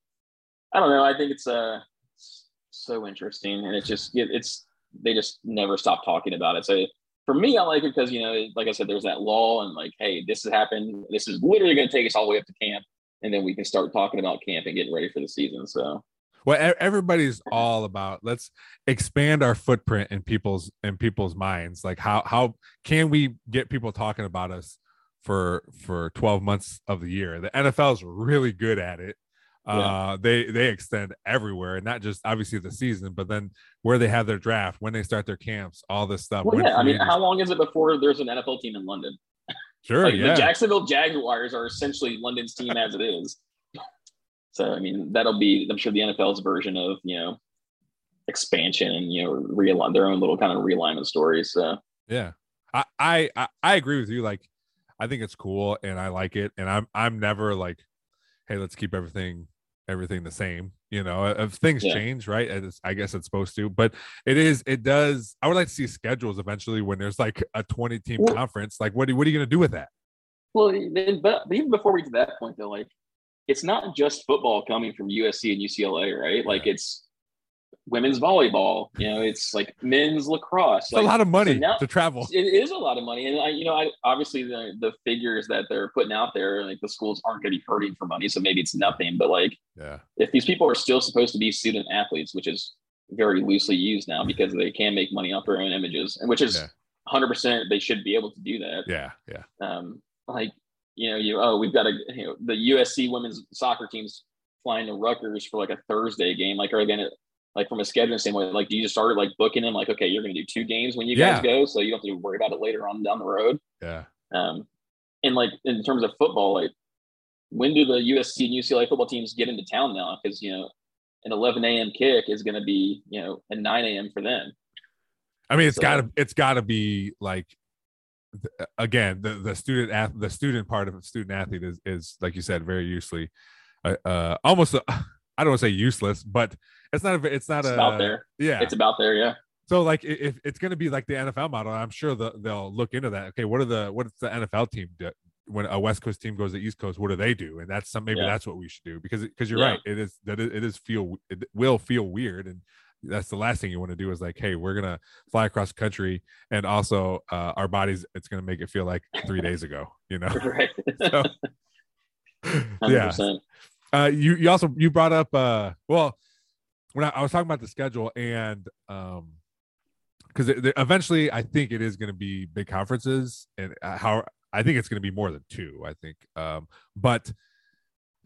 Speaker 2: I don't know. I think it's uh so interesting, and it's just it's they just never stop talking about it. So for me, I like it because you know, like I said, there's that lull, and like, hey, this has happened. This is literally going to take us all the way up to camp, and then we can start talking about camp and getting ready for the season. So
Speaker 4: Well, everybody's all about let's expand our footprint in people's in people's minds. Like how how can we get people talking about us for for 12 months of the year? The NFL is really good at it. Uh,
Speaker 2: Yeah.
Speaker 4: they they extend everywhere, and not just obviously the season, but then where they have their draft, when they start their camps, all this stuff.
Speaker 2: Well, yeah. I mean, how long is it before there's an NFL team in London?
Speaker 4: Sure,
Speaker 2: Like,
Speaker 4: yeah,
Speaker 2: The Jacksonville Jaguars are essentially London's team as it is. So I mean, that'll be I'm sure the NFL's version of you know expansion and you know realign their own little kind of realignment stories. So
Speaker 4: yeah. I, I I I agree with you. Like, I think it's cool, and I like it, and I'm I'm never like, hey, let's keep everything everything the same. You know, uh, if things
Speaker 2: Yeah.
Speaker 4: change, right? It's, I guess it's supposed to, but it is. It does. I would like to see schedules eventually when there's like a 20 team
Speaker 2: Well-
Speaker 4: conference. Like, what do, what are you going to do with that?
Speaker 2: Well, then, but, but even before we get to that point, though, like it's not just football coming from USC and UCLA, right? Like it's women's volleyball. You know, it's like men's lacrosse.
Speaker 4: It's
Speaker 2: like,
Speaker 4: a lot of money
Speaker 2: now-
Speaker 4: to travel.
Speaker 2: It is a lot of money, and I, you know, I obviously the the figures that they're putting out there, like the schools aren't going to be hurting for money, so maybe it's nothing. But like,
Speaker 4: Yeah,
Speaker 2: if these people are still supposed to be student athletes, which is very loosely used now because they can make money off their own images, and which is
Speaker 4: Yeah.
Speaker 2: 100% they should be able to do that
Speaker 4: yeah, yeah.
Speaker 2: um, like you know, you oh, we've got a you know the USC women's soccer team's flying to Rutgers for like a Thursday game. Like, are they gonna like from a scheduling standpoint, like do you just start like booking them? Like, okay, you're gonna do two games when you
Speaker 4: Yeah.
Speaker 2: guys go, so you don't have to worry about it later on down the road.
Speaker 4: Yeah.
Speaker 2: Um, and like in terms of football, like when do the USC and UCLA football teams get into town now? Because you know, an 11 a.m. kick is going to be you know a 9 a.m. for them.
Speaker 4: I mean, it's
Speaker 2: So-
Speaker 4: gotta it's gotta be like again the the student ath- the student part of a student athlete is is like you said very usefully uh, uh almost I I don't want to say useless, but it's not a it's not
Speaker 2: It's
Speaker 4: a
Speaker 2: about there.
Speaker 4: yeah.
Speaker 2: It's about there, yeah.
Speaker 4: so like if it's going to be like the NFL model, I'm sure the, they'll look into that. Okay, what are the what's the NFL team do? when a West Coast team goes to East Coast? What do they do? And that's some maybe
Speaker 2: Yeah.
Speaker 4: that's what we should do because because you're
Speaker 2: Yeah.
Speaker 4: right. It is that it, is feel it will feel weird and that's the last thing you want to do is like hey we're gonna fly across country and also uh, our bodies it's gonna make it feel like three days ago you know
Speaker 2: right.
Speaker 4: So- yeah uh you you also you brought up uh well when I, I was talking about the schedule and um because eventually i think it is going to be big conferences and uh, how i think it's going to be more than two i think um but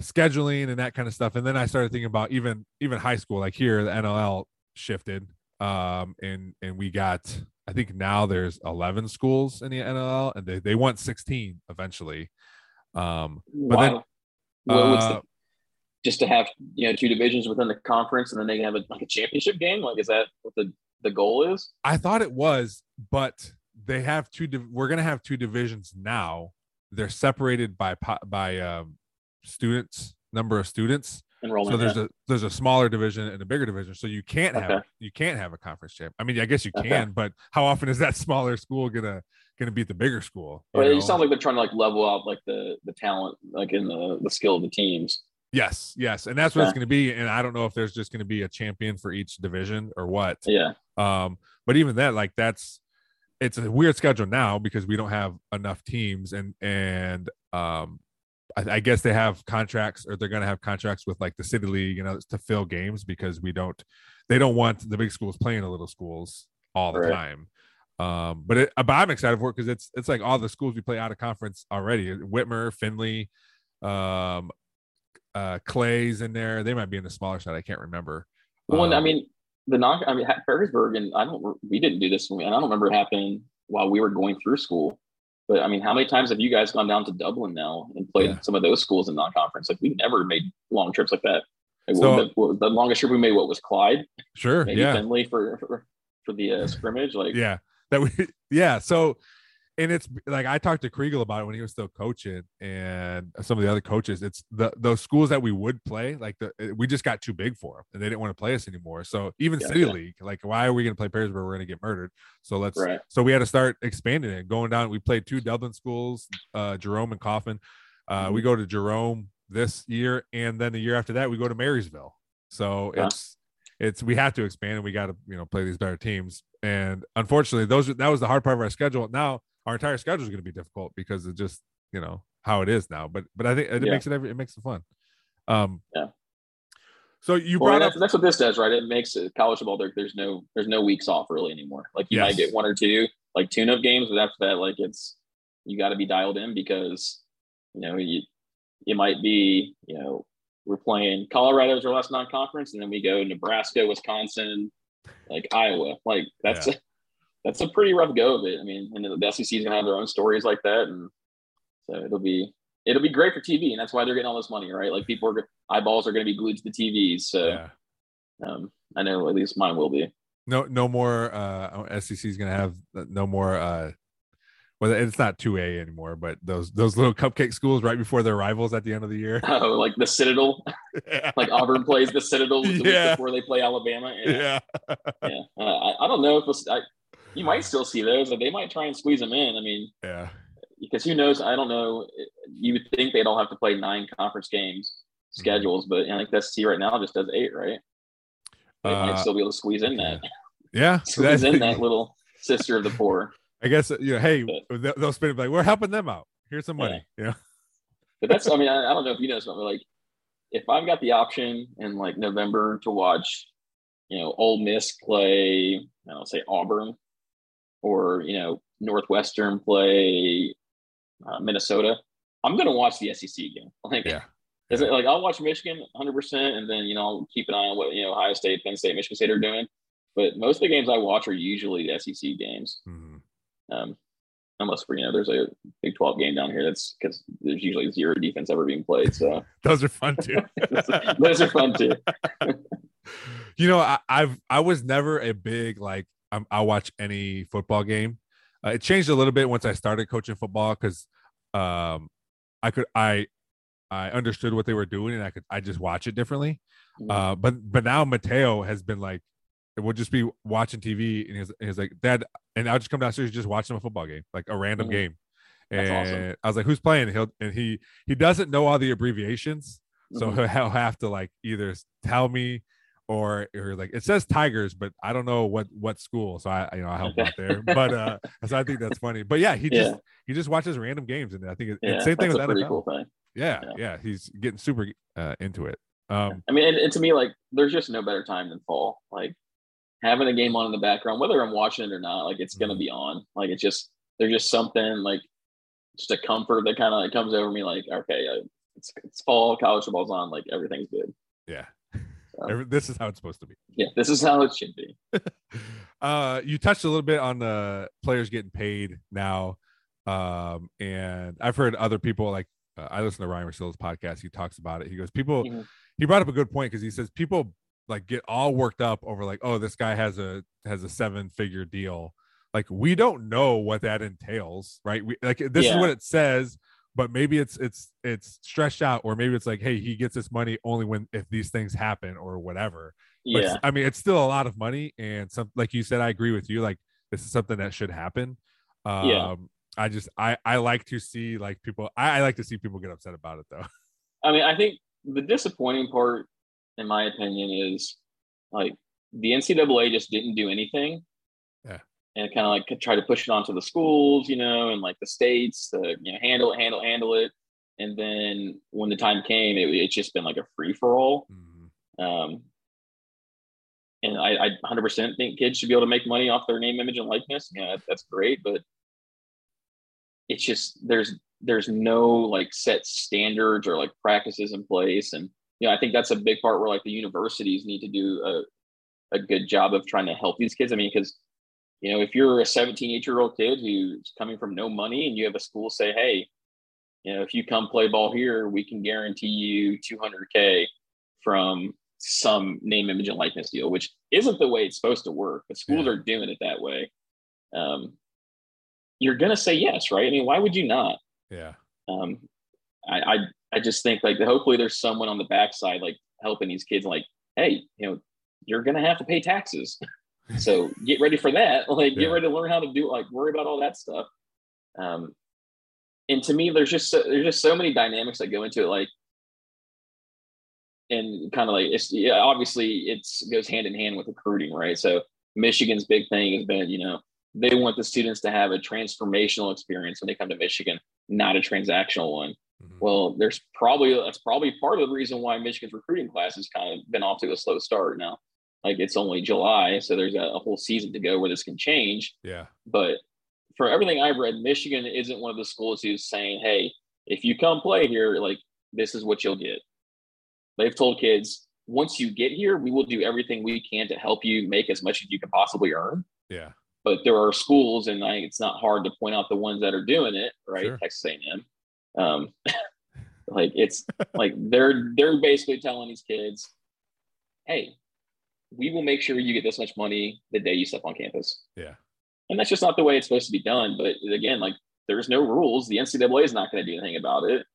Speaker 4: scheduling and that kind of stuff and then i started thinking about even even high school like here the nll shifted um and and we got i think now there's 11 schools in the nll and they, they want 16 eventually um but then,
Speaker 2: wow. What- what's
Speaker 4: uh,
Speaker 2: just to have you know two divisions within the conference, and then they can have a, like a championship game. Like, is that what the the goal is?
Speaker 4: I thought it was, but they have two. div- We're gonna have two divisions now. They're separated by by um, students, number of students.
Speaker 2: Enrollment.
Speaker 4: So there's
Speaker 2: yeah.
Speaker 4: a there's a smaller division and a bigger division. So you can't have
Speaker 2: Okay.
Speaker 4: you can't have a conference champ. I mean, I guess you
Speaker 2: Okay.
Speaker 4: can, but how often is that smaller school gonna gonna beat the bigger school? you
Speaker 2: Well, it sounds like they're trying to like level out like the the talent, like in the the skill of the teams.
Speaker 4: Yes, yes, and that's what it's gonna be. And I don't know if there's just gonna be a champion for each division or what.
Speaker 2: Yeah,
Speaker 4: Um, but even that, like that's it's a weird schedule now because we don't have enough teams and and um I, I guess they have contracts or they're gonna have contracts with like the city league, you know, to fill games because we don't they don't want the big schools playing the little schools all the
Speaker 2: Right.
Speaker 4: time. Um, but it, but I'm excited for it because it's it's like all the schools we play out of conference already. Whitmer, Findlay, um, uh, Clay's in there. They might be in the smaller side. I can't remember.
Speaker 2: well, and I
Speaker 4: Um,
Speaker 2: mean the knock. I mean, Perrysburg, and I don't. We didn't do this, and I don't remember it happening while we were going through school. But I mean, how many times have you guys gone down to Dublin now and played
Speaker 4: Yeah.
Speaker 2: some of those schools in non-conference? Like we never made long trips like that. Like,
Speaker 4: So-
Speaker 2: the, what- the longest trip we made, what was Clyde?
Speaker 4: sure,
Speaker 2: Maybe
Speaker 4: yeah.
Speaker 2: Findlay for for, for the uh, scrimmage. Like,
Speaker 4: yeah that we yeah so and it's like i talked to Kregel about it when he was still coaching and some of the other coaches. It's the those schools that we would play like the we just got too big for them and they didn't want to play us anymore. So even city
Speaker 2: Gotcha.
Speaker 4: league like why are we going to play Perrysburg? we're going to get murdered. So let's
Speaker 2: right?
Speaker 4: so we had to start expanding it going down. We played two dublin schools uh jerome and Coffman. Uh we go to jerome this year and then the year after that we go to marysville. So
Speaker 2: Yeah.
Speaker 4: it's it's we have to expand and we got to you know play these better teams. And unfortunately those that was the hard part of our schedule. Now our entire schedule is going to be difficult because of just you know how it is now but but i think it
Speaker 2: Yeah.
Speaker 4: makes it every, it makes it fun um
Speaker 2: Yeah.
Speaker 4: so you
Speaker 2: Well,
Speaker 4: brought up
Speaker 2: that's, that's what this does, right? It makes it college football. There, there's no there's no weeks off really anymore. Like you
Speaker 4: Yes.
Speaker 2: might get one or two like tune up games, but after that, like it's you got to be dialed in because you know you it might be you know we're playing Colorado as our last non-conference, and then we go Nebraska, Wisconsin, like Iowa. Like that's
Speaker 4: Yeah.
Speaker 2: that's a pretty rough go of it. I mean, and the SEC is gonna have their own stories like that, and so it'll be it'll be great for TV, and that's why they're getting all this money, right? Like people are eyeballs are going to be glued to the TVs. So
Speaker 4: Yeah.
Speaker 2: um, I know at least mine will be.
Speaker 4: No, no more. Uh, SEC is gonna have no more. Uh, well, it's not two A anymore, but those those little cupcake schools right before their rivals at the end of the year.
Speaker 2: Oh, like the Citadel, like Auburn plays the Citadel the
Speaker 4: Yeah.
Speaker 2: before they play Alabama. Yeah,
Speaker 4: yeah,
Speaker 2: yeah. Uh, I, I don't know if I, you might still see those, but they might try and squeeze them in. I mean,
Speaker 4: yeah,
Speaker 2: because who knows? I don't know. You would think they don't have to play nine conference games
Speaker 4: Mm-hmm.
Speaker 2: schedules, but I think that's SEC right now just does eight, right? They
Speaker 4: Uh,
Speaker 2: might still be able to squeeze in that,
Speaker 4: yeah.
Speaker 2: squeeze in that little sister of the poor.
Speaker 4: I guess you know. Hey,
Speaker 2: But-
Speaker 4: they'll spin it like we're helping them out. Here's some money. Yeah,
Speaker 2: But that's, I mean, I, I don't know if you know something like if I've got the option in like November to watch, you know, Ole Miss play, I don't say Auburn or, you know, Northwestern play uh, Minnesota, I'm going to watch the SEC game. Like,
Speaker 4: yeah,
Speaker 2: is it like I'll watch Michigan 100%, and then, you know, I'll keep an eye on what, you know, Ohio State, Penn State, Michigan State are doing. But most of the games I watch are usually the SEC games.
Speaker 4: Mhm.
Speaker 2: Um, unless for, you know there's a Big 12 game down here that's because there's usually zero defense ever being played. So
Speaker 4: those are fun too.
Speaker 2: those are fun too.
Speaker 4: you know, I, I've I was never a big like I'm, I watch any football game. Uh, it changed a little bit once I started coaching football because um, I could I I understood what they were doing and I could I just watch it differently.
Speaker 2: Mm-hmm.
Speaker 4: Uh, but but now Mateo has been like, we'll just be watching TV and he's, he's like, Dad, and I'll just come downstairs and just watch watching a football game, like a random
Speaker 2: Mhm.
Speaker 4: game.
Speaker 2: That's
Speaker 4: And
Speaker 2: awesome.
Speaker 4: I was like, who's playing? He'll and he he doesn't know all the abbreviations, so
Speaker 2: Mhm.
Speaker 4: he'll, he'll have to like either tell me or or like it says Tigers, but I don't know what what school, so I you know I help out there. But uh, so I think that's funny. But yeah, he just
Speaker 2: Yeah.
Speaker 4: he just watches random games, and I think it,
Speaker 2: yeah,
Speaker 4: it's same thing with NFL.
Speaker 2: cool thing.
Speaker 4: Yeah,
Speaker 2: Yeah.
Speaker 4: yeah, he's getting super uh, into it. Um,
Speaker 2: I mean, and, and to me, like, there's just no better time than fall. Like having a game on in the background, whether I'm watching it or not, like it's gonna
Speaker 4: Mhm.
Speaker 2: be on. Like it's just there's just something like just a comfort that kind of like comes over me. Like okay, uh, it's it's fall, college football's on, like everything's good.
Speaker 4: yeah, This is how it's supposed to be.
Speaker 2: yeah, this is how it should be.
Speaker 4: uh you touched a little bit on the players getting paid now um and i've heard other people like uh, i listen to ryan Russillo's podcast. He talks about it. He goes people
Speaker 2: Mhm.
Speaker 4: he brought up a good point because he says people like get all worked up over like oh this guy has a has a seven figure deal. Like we don't know what that entails right? We like this is what it says but maybe it's it's it's stretched out or maybe it's like hey he gets this money only when if these things happen or whatever but
Speaker 2: Yeah,
Speaker 4: I mean, it's still a lot of money, and some like you said, I agree with you. Like this is something that should happen. Um,
Speaker 2: Yeah.
Speaker 4: I just I I like to see like people. I, I like to see people get upset about it though.
Speaker 2: I mean, I think the disappointing part, in my opinion, is like the NCAA just didn't do anything. And kind of like try to push it onto the schools, you know, and like the states to you know handle it, handle, handle it. And then when the time came, it, it's just been like a free for all. Um, and I, I 100% think kids should be able to make money off their name, image, and likeness. Yeah, that, that's great, but it's just there's there's no like set standards or like practices in place, and you know I think that's a big part where like the universities need to do a a good job of trying to help these kids. I mean, because you know if you're a 17, 8 year old kid who's coming from no money, and you have a school say, hey, you know if you come play ball here, we can guarantee you 200k from some name, image, and likeness deal, which isn't the way it's supposed to work, but schools
Speaker 4: Yeah.
Speaker 2: are doing it that way. Um, you're gonna say yes, right? I mean, why would you not?
Speaker 4: Yeah,
Speaker 2: Um, I, I, I just think like hopefully there's someone on the backside like helping these kids, like, hey, you know, you're gonna have to pay taxes, so get ready for that. Like, get ready to learn how to do like worry about all that stuff. Um, and to me, there's just so, there's just so many dynamics that go into it, like and kind of like it's yeah, obviously it's goes hand in hand with recruiting, right? So Michigan's big thing has been, you know, they want the students to have a transformational experience when they come to Michigan, not a transactional one.
Speaker 4: Mhm.
Speaker 2: Well, there's probably that's probably part of the reason why Michigan's recruiting class has kind of been off to a slow start now. Like it's only July, so there's a, a whole season to go where this can change.
Speaker 4: yeah,
Speaker 2: But for everything I've read, Michigan isn't one of the schools who's saying, "Hey, if you come play here, like this is what you'll get." they've told kids once you get here, we will do everything we can to help you make as much as you can possibly earn.
Speaker 4: Yeah.
Speaker 2: But there are schools, and I, it's not hard to point out the ones that are doing it, right?
Speaker 4: Sure.
Speaker 2: Texas A&M. Um, like it's like they're they're basically telling these kids, "Hey, we will make sure you get this much money the day you step on campus."
Speaker 4: Yeah.
Speaker 2: And that's just not the way it's supposed to be done. But again, like there's no rules. The NCAA is not going to do anything about it.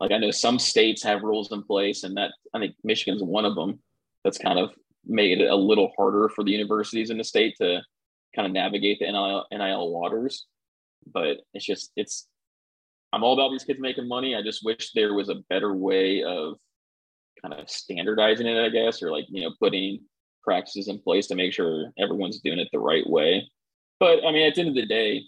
Speaker 2: Like I know some states have rules in place, and that I think Michigan's one of them. That's kind of made it a little harder for the universities in the state to kind of navigate the NIL, NIL waters. But it's just it's I'm all about these kids making money. I just wish there was a better way of kind of standardizing it, I guess, or like you know putting practices in place to make sure everyone's doing it the right way. But I mean, at the end of the day,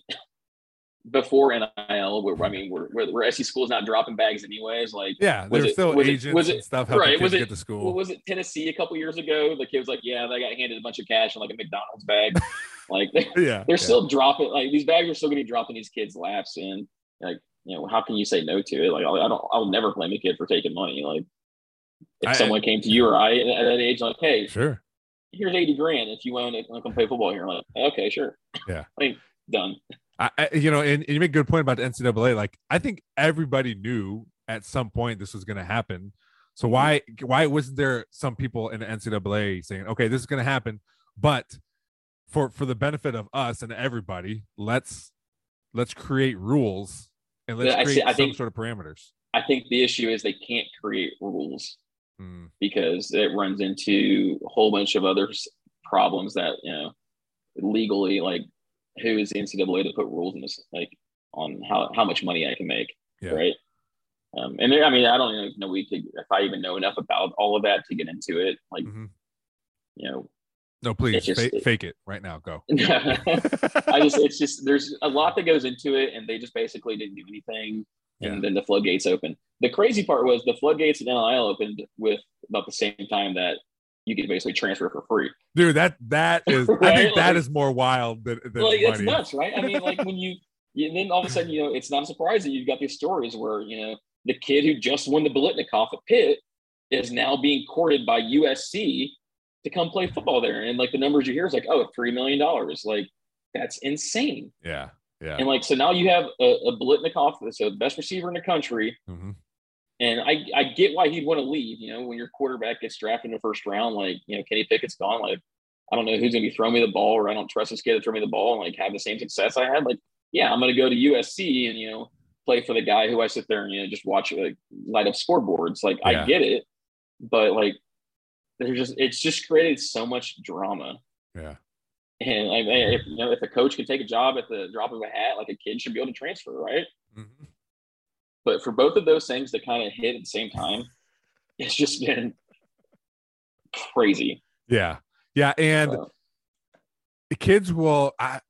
Speaker 2: before NIL, where I mean, we're, we're, we're SC schools not dropping bags anyways. Like,
Speaker 4: Yeah.
Speaker 2: Was
Speaker 4: There's
Speaker 2: it-
Speaker 4: still
Speaker 2: was it-
Speaker 4: agents
Speaker 2: was it-
Speaker 4: and stuff helping
Speaker 2: right,
Speaker 4: kids
Speaker 2: was it-
Speaker 4: get to school.
Speaker 2: was it Tennessee a couple years ago? The kid was like, yeah, they got handed a bunch of cash in like a McDonald's bag. like, they,
Speaker 4: yeah.
Speaker 2: they're
Speaker 4: yeah.
Speaker 2: still dropping like these bags are still going to be dropping these kids' laps, and like, you know, how can you say no to it? Like, I don't, I'll never blame a kid for taking money. Like, if
Speaker 4: I-
Speaker 2: someone came to you or I at that age, like, hey,
Speaker 4: Sure.
Speaker 2: Here's 80 grand if you want to come play football here. I'm like, okay, sure.
Speaker 4: Yeah.
Speaker 2: Like, done.
Speaker 4: I, I you know, and, and you make a good point about the NCAA. Like, I think everybody knew at some point this was going to happen. So mm-hmm. why why wasn't there some people in the NCAA saying, okay, this is going to happen, but for for the benefit of us and everybody, let's let's create rules and let's
Speaker 2: Yeah, I see-
Speaker 4: create
Speaker 2: I
Speaker 4: some
Speaker 2: think-
Speaker 4: sort of parameters.
Speaker 2: I think the issue is they can't create rules
Speaker 4: Mm,
Speaker 2: because it runs into a whole bunch of other problems that, you know, legally, like, who is the NCAA to put rules in this, like, on how, how much money I can make.
Speaker 4: Yeah.
Speaker 2: Right. Um, and there, I mean, I don't even know we could, if I even know enough about all of that to get into it. Like,
Speaker 4: mhm.
Speaker 2: you know,
Speaker 4: No, please
Speaker 2: just-
Speaker 4: fa- fake it right now. Go.
Speaker 2: I just it's just there's a lot that goes into it, and they just basically didn't do anything, and
Speaker 4: Yeah.
Speaker 2: then the floodgates open. The crazy part was the floodgates at NIL opened with about the same time that you could basically transfer for free.
Speaker 4: dude that that is i think that
Speaker 2: Like-
Speaker 4: is more wild than, than
Speaker 2: like it's nuts, right? I mean, like when you, and then all of a sudden, you know, it's not surprising that you've got these stories where you know the kid who just won the Biletnikoff at Pitt is now being courted by USC to come play football there, and like the numbers you hear is like, oh, three million dollars, like that's insane.
Speaker 4: yeah yeah
Speaker 2: And like, so now you have a, a Biletnikoff, so the best receiver in the country.
Speaker 4: Mhm.
Speaker 2: And I, I get why he'd want to leave. You know, when your quarterback gets drafted in the first round, like, you know, Kenny Pickett's gone. Like, I don't know who's going to be throwing me the ball, or I don't trust this kid to throw me the ball and like have the same success I had. Like, yeah, I'm going to go to USC and, you know, play for the guy who I sit there and, you know, just watch like light up scoreboards. Like,
Speaker 4: Yeah.
Speaker 2: I get it. But like, there's just, it's just created so much drama.
Speaker 4: yeah
Speaker 2: And I mean, if you know, if a coach can take a job at the drop of a hat, like a kid should be able to transfer, right?
Speaker 4: Mhm.
Speaker 2: But for both of those things to kind of hit at the same time, it's just been crazy.
Speaker 4: yeah yeah and
Speaker 2: Uh,
Speaker 4: the kids will I,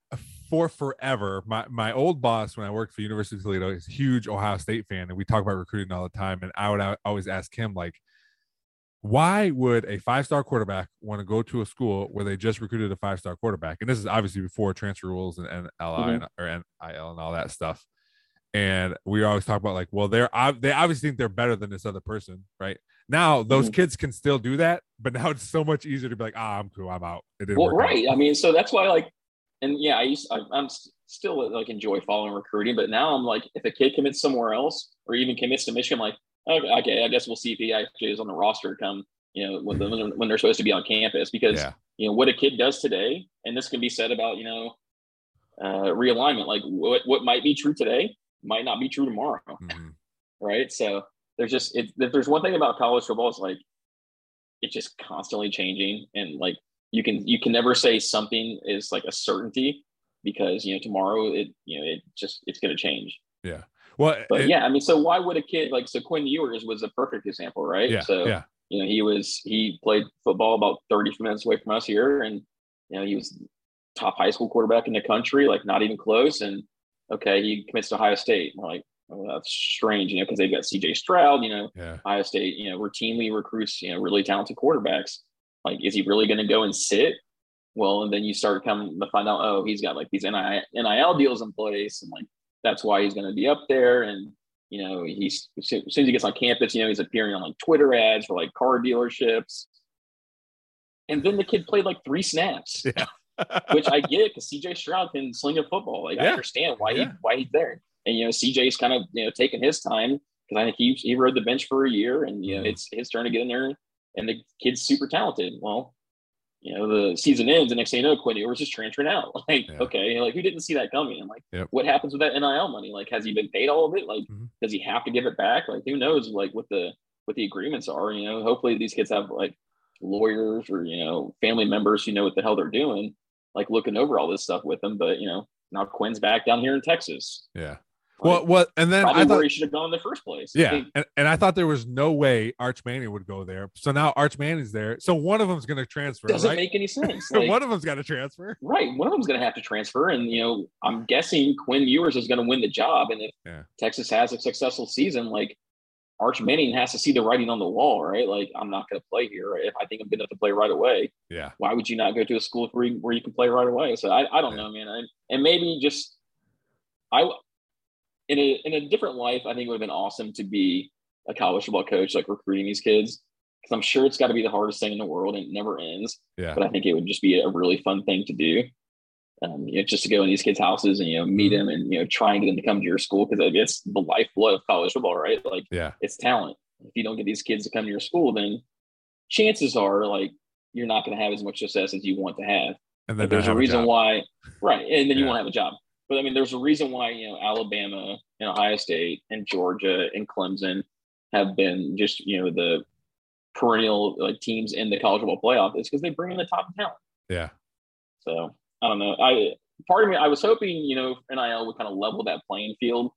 Speaker 4: for forever my my old boss when i worked for university of toledo is a huge ohio state fan and we talk about recruiting all the time and i would al- always ask him like why would a five-star quarterback want to go to a school where they just recruited a five-star quarterback and this is obviously before transfer rules and, and li and, or nil and all that stuff and we always talk about like well they're they obviously think they're better than this other person right now those
Speaker 2: Mhm.
Speaker 4: kids can still do that but now it's so much easier to be like ah i'm cool i'm out it didn't
Speaker 2: well,
Speaker 4: work out."
Speaker 2: right. I mean, so that's why, like, and yeah, I used, I, I'm still like enjoy following recruiting, but now I'm like, if a kid commits somewhere else or even commits to Michigan, I'm like, okay, okay, I guess we'll see if he actually is on the roster come, you know, when, when, when they're supposed to be on campus because
Speaker 4: yeah.
Speaker 2: you know what a kid does today and this can be said about you know uh, realignment like what, what might be true today might not be true tomorrow
Speaker 4: Mhm.
Speaker 2: right? So there's just it, if there's one thing about college football is like it's just constantly changing and like you can you can never say something is like a certainty because you know tomorrow it you know it just it's going to change
Speaker 4: well
Speaker 2: but
Speaker 4: it-
Speaker 2: yeah i mean so why would a kid like so quinn ewers was a perfect example right
Speaker 4: yeah
Speaker 2: so
Speaker 4: yeah
Speaker 2: you know, he was he played football about 30 minutes away from us here, and you know, he was top high school quarterback in the country, like not even close. And okay, he commits to Ohio State. We're like, oh, that's strange, you know, because they've got CJ Stroud, you know,
Speaker 4: yeah
Speaker 2: Ohio State, you know, routinely recruits, you know, really talented quarterbacks. Like, is he really going to go and sit? Well, and then you start coming to find out, oh, he's got like these NIL, NIL deals in place, and like that's why he's going to be up there. And You know, he's as soon as he gets on campus, you know, he's appearing on like Twitter ads for like car dealerships. And then the kid played like three snaps,
Speaker 4: Yeah.
Speaker 2: which I get because CJ Stroud can sling a football. Like I understand why
Speaker 4: Yeah.
Speaker 2: he why he's there. And you know, CJ's kind of you know taking his time because I think he he rode the bench for a year, and you know,
Speaker 4: Mhm.
Speaker 2: it's his turn to get in there. And the kid's super talented. Well, you know, the season ends, and next thing you know, Quinn Ewers is transferring out. Like,
Speaker 4: Yeah.
Speaker 2: okay, like who didn't see that coming? And like,
Speaker 4: Yep.
Speaker 2: what happens with that NIL money? Like, has he been paid all of it? Like,
Speaker 4: mm-hmm.
Speaker 2: does he have to give it back? Like, who knows? Like, what the what the agreements are? You know, hopefully these kids have like lawyers or you know family members who know what the hell they're doing, like looking over all this stuff with them. But you know, now Quinn's back down here in Texas.
Speaker 4: Yeah. Well, what? And then
Speaker 2: probably
Speaker 4: I thought,
Speaker 2: he should have gone in the first place.
Speaker 4: Yeah, and, and I thought there was no way Arch Manning would go there. So now Arch Manning's there. So one of them's going to transfer,
Speaker 2: doesn't
Speaker 4: right?
Speaker 2: make any sense. Like,
Speaker 4: one of them's got to transfer.
Speaker 2: Right. One of them's going to have to transfer. And, you know, I'm guessing Quinn Ewers is going to win the job. And if
Speaker 4: Yeah.
Speaker 2: Texas has a successful season, like Arch Manning has to see the writing on the wall, right? Like, I'm not going to play here. If I think I'm good enough to play right away,
Speaker 4: Yeah.
Speaker 2: why would you not go to a school where you, where you can play right away? So I, I don't
Speaker 4: Yeah.
Speaker 2: know, man. I, and maybe just, I, in a, in a different life, I think it would have been awesome to be a college football coach, like recruiting these kids. Cause I'm sure it's got to be the hardest thing in the world and it never ends
Speaker 4: Yeah.
Speaker 2: but I think it would just be a really fun thing to do. Um, you know, just to go in these kids' houses and you know meet them and you know try and get them to come to your school because it's the lifeblood of college football, right? Like
Speaker 4: Yeah.
Speaker 2: it's talent. If you don't get these kids to come to your school, then chances are like you're not going to have as much success as you want to have.
Speaker 4: And then
Speaker 2: there's a reason
Speaker 4: job.
Speaker 2: why, right? And then you won't have a job. But I mean, there's a reason why you know Alabama and Ohio State and Georgia and Clemson have been just you know the perennial like teams in the college football playoff is because they bring in the top talent.
Speaker 4: Yeah.
Speaker 2: So I don't know. I part of me, I was hoping you know NIL would kind of level that playing field,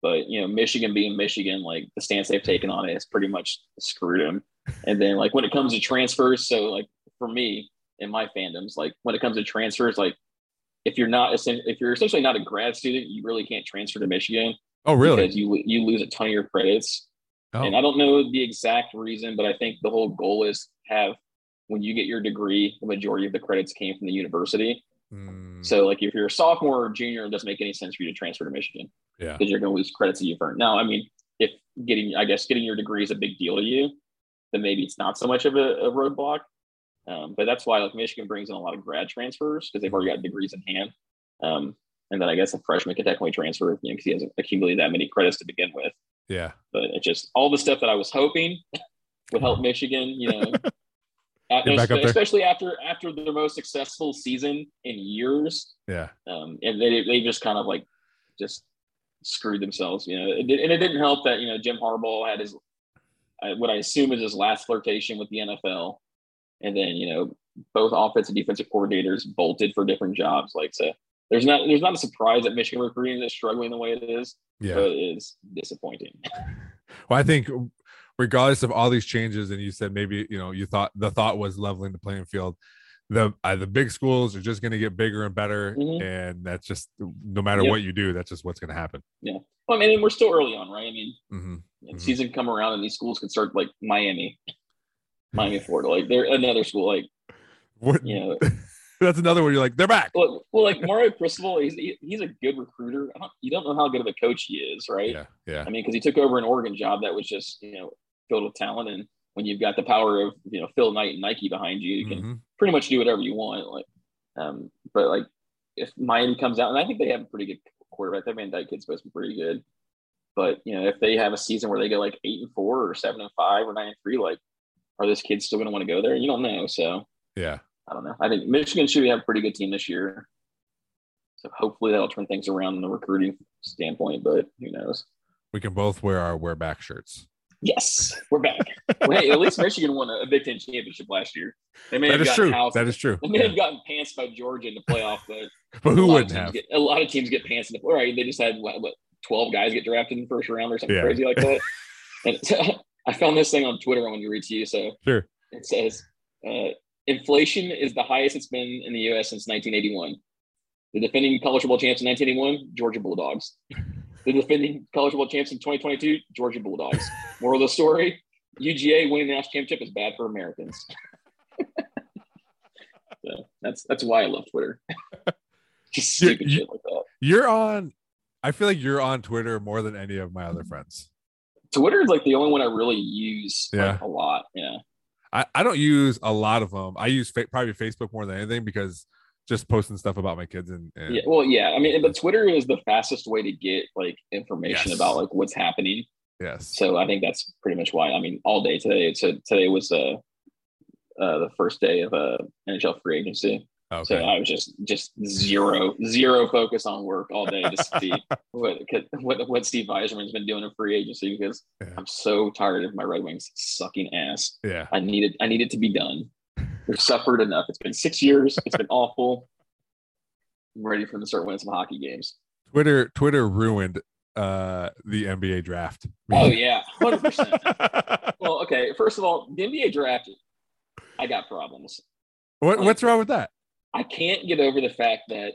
Speaker 2: but you know Michigan being Michigan, like the stance they've taken on it has pretty much screwed them. And then like when it comes to transfers, so like for me in my fandoms, like when it comes to transfers, like if you're not if you're essentially not a grad student, you really can't transfer to Michigan
Speaker 4: Oh, really?
Speaker 2: because you you lose a ton of your credits.
Speaker 4: Oh,
Speaker 2: And I don't know the exact reason, but I think the whole goal is have when you get your degree, the majority of the credits came from the university.
Speaker 4: Mm,
Speaker 2: So, like, if you're a sophomore or junior, it doesn't make any sense for you to transfer to Michigan
Speaker 4: yeah.
Speaker 2: because you're going to lose credits that you've earned. Now, I mean, if getting, I guess, getting your degree is a big deal to you, then maybe it's not so much of a, a roadblock. Um, but that's why, like, Michigan brings in a lot of grad transfers because they've already got degrees in hand. Um, and then I guess a freshman could technically transfer, you know, because he hasn't accumulated that many credits to begin with
Speaker 4: Yeah.
Speaker 2: but it just all the stuff that I was hoping would help Michigan, you know, at-
Speaker 4: Get back up there.
Speaker 2: especially after after their most successful season in years,
Speaker 4: Yeah.
Speaker 2: um, and they they just kind of like just screwed themselves, you know. It, and it didn't help that you know Jim Harbaugh had his uh, what I assume is his last flirtation with the NFL, and then you know both offensive and defensive coordinators bolted for different jobs. Like so, there's not there's not a surprise that Michigan recruiting is struggling the way it is,
Speaker 4: Yeah.
Speaker 2: but it is disappointing.
Speaker 4: Well, I think regardless of all these changes, and you said maybe you know you thought the thought was leveling the playing field. The uh, the big schools are just going to get bigger and better,
Speaker 2: Mhm.
Speaker 4: and that's just no matter
Speaker 2: Yep.
Speaker 4: what you do, that's just what's going to happen.
Speaker 2: Yeah, well, I mean, we're still early on, right? I mean,
Speaker 4: hmm
Speaker 2: know,
Speaker 4: Mhm.
Speaker 2: season come around and these schools can start like Miami, Miami, Florida. Like they're another school. Like
Speaker 4: What?
Speaker 2: you know,
Speaker 4: that's another one. You're like they're back.
Speaker 2: well, well like Mario Cristobal, he's he- he's a good recruiter. I don't, you don't know how good of a coach he is, right?
Speaker 4: Yeah, yeah,
Speaker 2: I mean, because he took over an Oregon job that was just you know filled with talent, and when you've got the power of you know Phil Knight and Nike behind you, you can
Speaker 4: Mhm.
Speaker 2: pretty much do whatever you want. Like, um, but like if Miami comes out, and I think they have a pretty good quarterback. That Van Dyke kid's supposed to be pretty good. But you know, if they have a season where they go like eight and four or seven and five or nine and three, like, are those kids still going to want to go there? You don't know. So
Speaker 4: yeah.
Speaker 2: I don't know. I think Michigan should have a pretty good team this year. So hopefully that'll turn things around in the recruiting standpoint. But who knows?
Speaker 4: We can both wear our wear back shirts.
Speaker 2: Yes, we're back. well, hey, at least Michigan won a, a Big Ten championship last year. They may
Speaker 4: That
Speaker 2: have
Speaker 4: is
Speaker 2: gotten
Speaker 4: true.
Speaker 2: housed-
Speaker 4: That is true.
Speaker 2: They may
Speaker 4: Yeah.
Speaker 2: have gotten pants by Georgia in the playoff, but
Speaker 4: But who wouldn't have?
Speaker 2: Get, a lot of teams get pants in the right. They just had what, what twelve guys get drafted in the first round or something
Speaker 4: Yeah.
Speaker 2: crazy like that. and I found this thing on Twitter. I want to read to you. So
Speaker 4: Sure.
Speaker 2: it says uh, inflation is the highest it's been in the U.S. since 1981. The defending college football champs in 1981, Georgia Bulldogs. The defending college football champs in 2022, Georgia Bulldogs. Moral of the story: UGA winning the national championship is bad for Americans. so that's that's why I love Twitter. Just stupid
Speaker 4: you-
Speaker 2: shit like that.
Speaker 4: You're on I feel like you're on Twitter more than any of my other friends.
Speaker 2: Twitter is like the only one I really use like, a lot. Yeah.
Speaker 4: I, I don't use a lot of them. I use fa- probably Facebook more than anything because just posting stuff about my kids and, and
Speaker 2: Yeah. Well, yeah. I mean, but Twitter is the fastest way to get like information
Speaker 4: Yes.
Speaker 2: about like what's happening.
Speaker 4: yes,
Speaker 2: So I think that's pretty much why. I mean, all day today. So today was uh, uh the first day of uh NHL free agency.
Speaker 4: Okay.
Speaker 2: So I was just just zero zero focus on work all day to see what what what Steve Yzerman's been doing in free agency because
Speaker 4: Yeah.
Speaker 2: I'm so tired of my Red Wings sucking ass.
Speaker 4: yeah,
Speaker 2: I needed I needed to be done. We've suffered enough. It's been six years. It's been awful. I'm ready for them to start winning some hockey games.
Speaker 4: Twitter Twitter ruined uh the NBA draft.
Speaker 2: Oh yeah, hundred percent. Well, okay. First of all, the NBA draft, I got problems.
Speaker 4: what what's wrong with that?
Speaker 2: I can't get over the fact that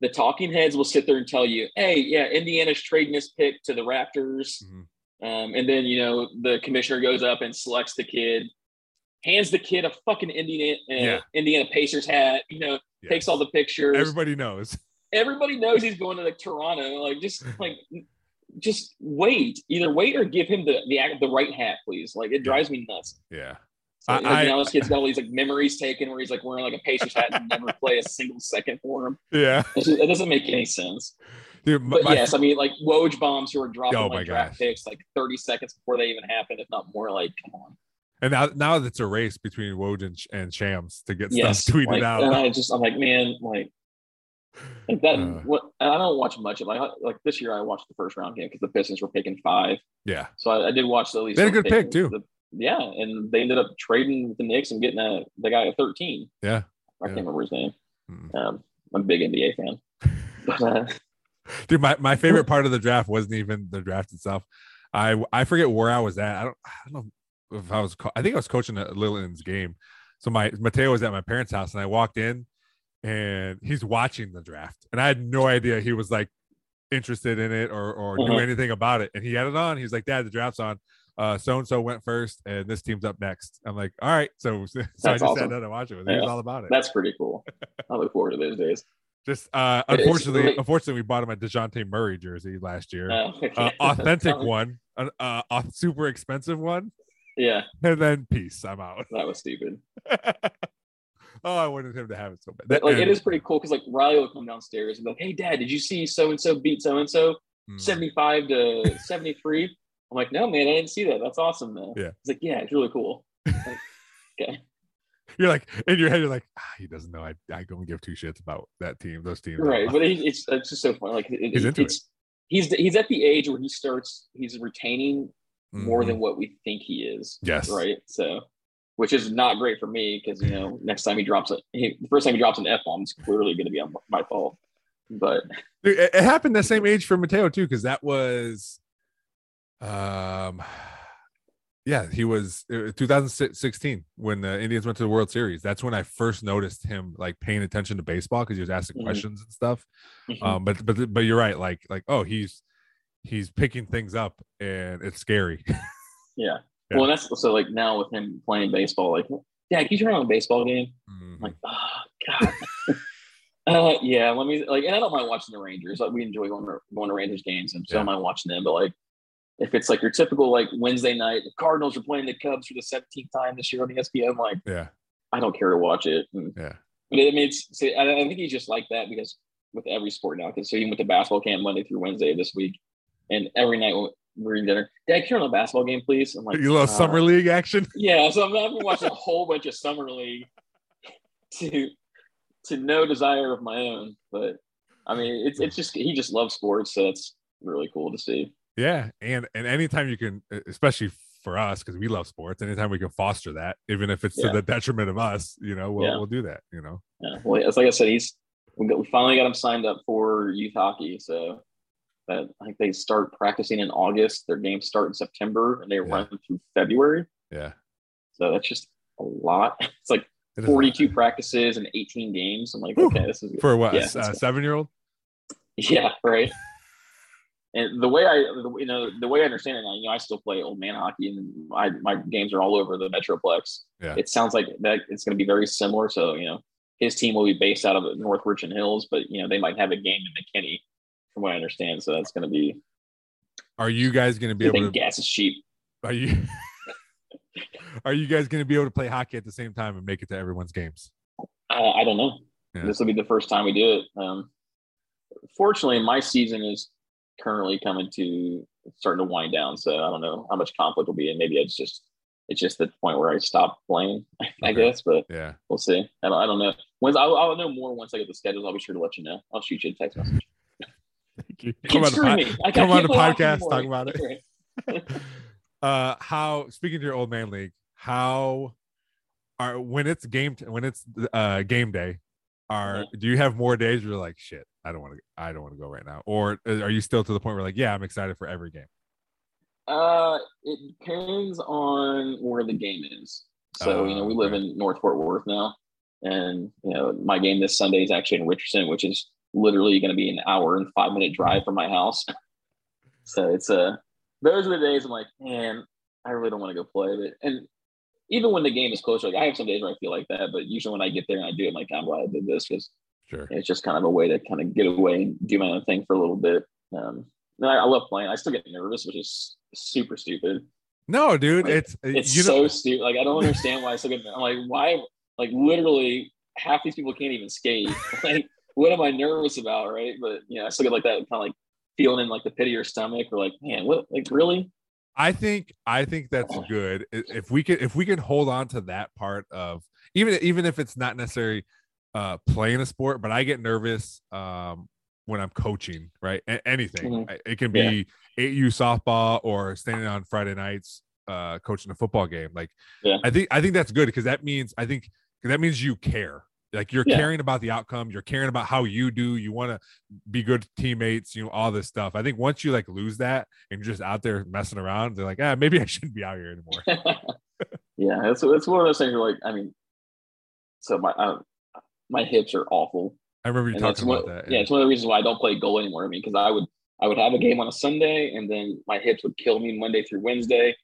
Speaker 2: the talking heads will sit there and tell you, "Hey, yeah, Indiana's trading this pick to the Raptors,"
Speaker 4: Mhm.
Speaker 2: um, and then you know the commissioner goes up and selects the kid, hands the kid a fucking Indiana uh,
Speaker 4: Yeah.
Speaker 2: Indiana Pacers hat, you know,
Speaker 4: Yeah.
Speaker 2: takes all the pictures.
Speaker 4: Everybody knows.
Speaker 2: Everybody knows he's going to like Toronto. Like, just like, just wait. Either wait or give him the the the right hat, please. Like, it drives me nuts.
Speaker 4: Yeah. I-
Speaker 2: like,
Speaker 4: I-
Speaker 2: you know, this kid's got all these like memories taken where he's like wearing like a Pacers hat and never play a single second for him.
Speaker 4: Yeah.
Speaker 2: Just- it doesn't make any sense.
Speaker 4: Dude, my,
Speaker 2: But yes, I mean, like Woj bombs who are dropping
Speaker 4: Oh my
Speaker 2: like draft
Speaker 4: gosh.
Speaker 2: picks like 30 seconds before they even happen, if not more. Like, come on.
Speaker 4: and now now it's a race between Woj and, and Shams to get
Speaker 2: Yes.
Speaker 4: stuff tweeted
Speaker 2: like,
Speaker 4: out.
Speaker 2: And I just, I'm like, man, like, like that.
Speaker 4: Uh.
Speaker 2: what and I don't watch much of like like this year. I watched the first round game because the Pistons were picking five,
Speaker 4: yeah.
Speaker 2: so I, I did watch the at least.
Speaker 4: They had a good pick, too.
Speaker 2: the- yeah, and they ended up trading with the Knicks and getting a the guy at 13.
Speaker 4: Yeah.
Speaker 2: I
Speaker 4: Yeah.
Speaker 2: can't remember his name.
Speaker 4: Mm.
Speaker 2: Um, I'm a big NBA fan. But uh,
Speaker 4: Dude, my, my favorite part of the draft wasn't even the draft itself. I I forget where I was at. I don't I don't know if I was co- I think I was coaching at Lillian's game. So my Mateo was at my parents' house and I walked in and he's watching the draft. And I had no idea he was like interested in it or or knew
Speaker 2: Mhm.
Speaker 4: anything about it. And he had it on. He was like, Dad, the draft's on. Uh so and so went first and this team's up next. I'm like, all right. So so I just
Speaker 2: awesome.
Speaker 4: sat down and watched it with him. He was all about it.
Speaker 2: that's pretty cool. I look forward to those days.
Speaker 4: Just uh unfortunately, unfortunately we bought him a Dejounte Murray jersey last year
Speaker 2: Uh,
Speaker 4: uh, authentic one, an uh, a super expensive one,
Speaker 2: Yeah,
Speaker 4: and then peace. I'm out.
Speaker 2: that was stupid.
Speaker 4: oh, I wanted him to have it so bad.
Speaker 2: But, like it
Speaker 4: And-
Speaker 2: is pretty cool because like Riley will come downstairs and be like, "Hey, Dad, did you see so and so beat so and so
Speaker 4: Mm.
Speaker 2: seventy five to seventy three? I'm like, "No, man, I didn't see that. That's awesome, though."
Speaker 4: Yeah.
Speaker 2: He's like, "Yeah, it's really cool." Like, okay,
Speaker 4: You're like in your head. You're like, ah, he doesn't know. I I don't give two shits about that team. Those teams.
Speaker 2: right? But it's it's just so fun. Like it,
Speaker 4: He's
Speaker 2: it's he's he's at the age where he starts he's retaining more
Speaker 4: Mhm.
Speaker 2: than what we think he is.
Speaker 4: Yes.
Speaker 2: Right. So, which is not great for me because you know next time he drops it, the first time he drops an f bomb, it's clearly going to be on my fault. But
Speaker 4: Dude, it, it happened the same age for Mateo too, because that was, um, yeah, he was uh, 2016 when the Indians went to the World Series. That's when I first noticed him like paying attention to baseball because he was asking
Speaker 2: Mhm.
Speaker 4: questions and stuff.
Speaker 2: mhm.
Speaker 4: um but but but you're right like like oh he's he's picking things up and it's scary
Speaker 2: yeah.
Speaker 4: Yeah.
Speaker 2: Well, that's so like now with him playing baseball, like, yeah, can you turn on a baseball game?
Speaker 4: Mhm.
Speaker 2: I'm like, oh God. uh, yeah, let me like, and I don't mind watching the Rangers. Like, we enjoy going to going to Rangers games, and so I
Speaker 4: Yeah.
Speaker 2: don't mind watching them. But like, if it's like your typical like Wednesday night, the Cardinals are playing the Cubs for the 17th time this year on ESPN, like,
Speaker 4: yeah
Speaker 2: I don't care to watch it. And,
Speaker 4: yeah
Speaker 2: but I mean, it's, see, I, I think he's just like that because with every sport now, because so he went to basketball camp Monday through Wednesday this week, and every night we're eating dinner, Dad, can you on a basketball game, please? I'm like,
Speaker 4: you love
Speaker 2: uh,
Speaker 4: summer league action
Speaker 2: yeah, so I'm I've been watching a whole bunch of summer league to to no desire of my own. But I mean, it's it's just he just loves sports, so that's really cool to see.
Speaker 4: Yeah and and anytime you can especially for us because we love sports anytime we can foster that even if it's
Speaker 2: Yeah.
Speaker 4: to the detriment of us you know we'll,
Speaker 2: Yeah.
Speaker 4: we'll do that you know
Speaker 2: Yeah, well, it's like I said, he's we, got, we finally got him signed up for youth hockey, so that I think they start practicing in August. Their games start in September, and they run through February.
Speaker 4: yeah
Speaker 2: So that's just a lot. It's like
Speaker 4: It is a lot.
Speaker 2: 42 practices and 18 games. I'm like,
Speaker 4: Whew.
Speaker 2: okay, this is
Speaker 4: for what
Speaker 2: Yeah,
Speaker 4: uh, seven year old
Speaker 2: Yeah, right. And the way I, you know, the way I understand it now, you know, I still play old man hockey, and my my games are all over the Metroplex.
Speaker 4: Yeah.
Speaker 2: It sounds like that it's going to be very similar. So, you know, his team will be based out of North Richland Hills, but you know, they might have a game in McKinney from what I understand. So that's going to be.
Speaker 4: Are you guys going to be able to?
Speaker 2: gas is cheap.
Speaker 4: Are you? are you guys going to be able to play hockey at the same time and make it to everyone's games?
Speaker 2: Uh, I don't know.
Speaker 4: Yeah.
Speaker 2: This will be the first time we do it. Um, fortunately, my season is currently coming to starting to wind down, so I don't know how much conflict will be, and maybe it's just it's just the point where I stop playing, I
Speaker 4: Okay.
Speaker 2: guess. But
Speaker 4: Yeah.
Speaker 2: we'll see. I don't, I don't know. Once I'll, I'll know more once I get the schedules. I'll be sure to let you know. I'll shoot you a text message.
Speaker 4: Thank you. Come on, the, pod-
Speaker 2: me.
Speaker 4: Come on the podcast, talk about it. uh how speaking to your old man league how are when it's game t- when it's uh game day are do you have more days where you're like shit i don't want to i don't want to go right now or are you still to the point where like yeah i'm excited for every game
Speaker 2: Uh, it depends on where the game is. So you know, we live
Speaker 4: okay.
Speaker 2: in North Fort Worth now, and you know, my game this Sunday is actually in Richardson, which is literally going to be an hour and five minute drive from my house. so it's a. Uh, those are the days I'm like, man, I really don't want to go play. But and even when the game is closer, like I have some days where I feel like that, but usually when I get there and I do, it, I'm like, I'm glad I did this because
Speaker 4: sure
Speaker 2: it's just kind of a way to kind of get away and do my own thing for a little bit. Um, and I, I love playing. I still get nervous, which is super stupid.
Speaker 4: no dude
Speaker 2: Like,
Speaker 4: it's
Speaker 2: It's
Speaker 4: you
Speaker 2: so
Speaker 4: know
Speaker 2: stupid. Like I don't understand why I still get. I'm like, why? Like literally, half these people can't even skate. like, what am I nervous about, right? But you know, I still get like that kind of like feeling in like the pit of your stomach, or like, man, what? Like really?
Speaker 4: I think I think that's good. If we can if we can hold on to that part of even even if it's not necessarily uh playing a sport, but I get nervous um when I'm coaching, right? A- anything.
Speaker 2: Mhm.
Speaker 4: It can be 8U softball or standing on Friday nights uh coaching a football game. Like
Speaker 2: Yeah.
Speaker 4: I think I think that's good because that means I think that means you care. Like you're
Speaker 2: Yeah.
Speaker 4: caring about the outcome, you're caring about how you do, you want to be good teammates, you know, all this stuff. I think once you like lose that and you're just out there messing around, they're like, ah, maybe I shouldn't be out here anymore.
Speaker 2: yeah, it's it's one of those things. Where like, I mean, so my uh, my hips are awful.
Speaker 4: I remember you
Speaker 2: And
Speaker 4: talking about
Speaker 2: one,
Speaker 4: that.
Speaker 2: Yeah, it's one of the reasons why I don't play goal anymore. I mean, because I would I would have a game on a Sunday, and then my hips would kill me Monday through Wednesday.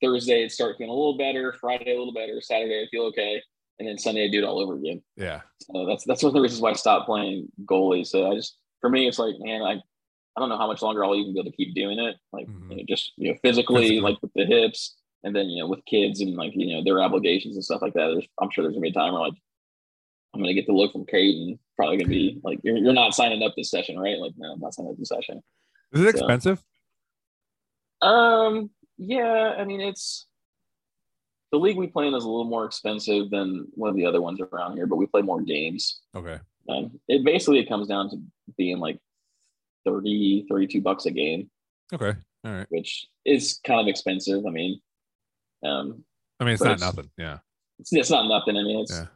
Speaker 2: Thursday, it'd start feeling a little better. Friday, a little better. Saturday, I feel okay, and then Sunday, I do it all over again.
Speaker 4: yeah.
Speaker 2: So that's that's one of the reasons why I stopped playing goalie. So I just for me, it's like, man, I I don't know how much longer I'll even be able to keep doing it. Like,
Speaker 4: Mhm.
Speaker 2: you know, just you know, physically,
Speaker 4: Physically.
Speaker 2: like with the hips, and then you know, with kids and like you know their obligations and stuff like that. There's, I'm sure there's gonna be a time where like I'm gonna get the look from Kate and probably gonna be like, you're, you're not signing up this session, right? Like, no, I'm not signing up this session.
Speaker 4: Is it
Speaker 2: So-
Speaker 4: expensive?
Speaker 2: Um, yeah, I mean, it's the league we play in is a little more expensive than one of the other ones around here, but we play more games.
Speaker 4: Okay.
Speaker 2: Um, it basically it comes down to being like 30, 32 bucks a game,
Speaker 4: Okay. All right.
Speaker 2: which is kind of expensive. I mean, um,
Speaker 4: I mean, it's not
Speaker 2: it's-
Speaker 4: nothing. Yeah.
Speaker 2: it's, it's not nothing. I mean, it's,
Speaker 4: Yeah.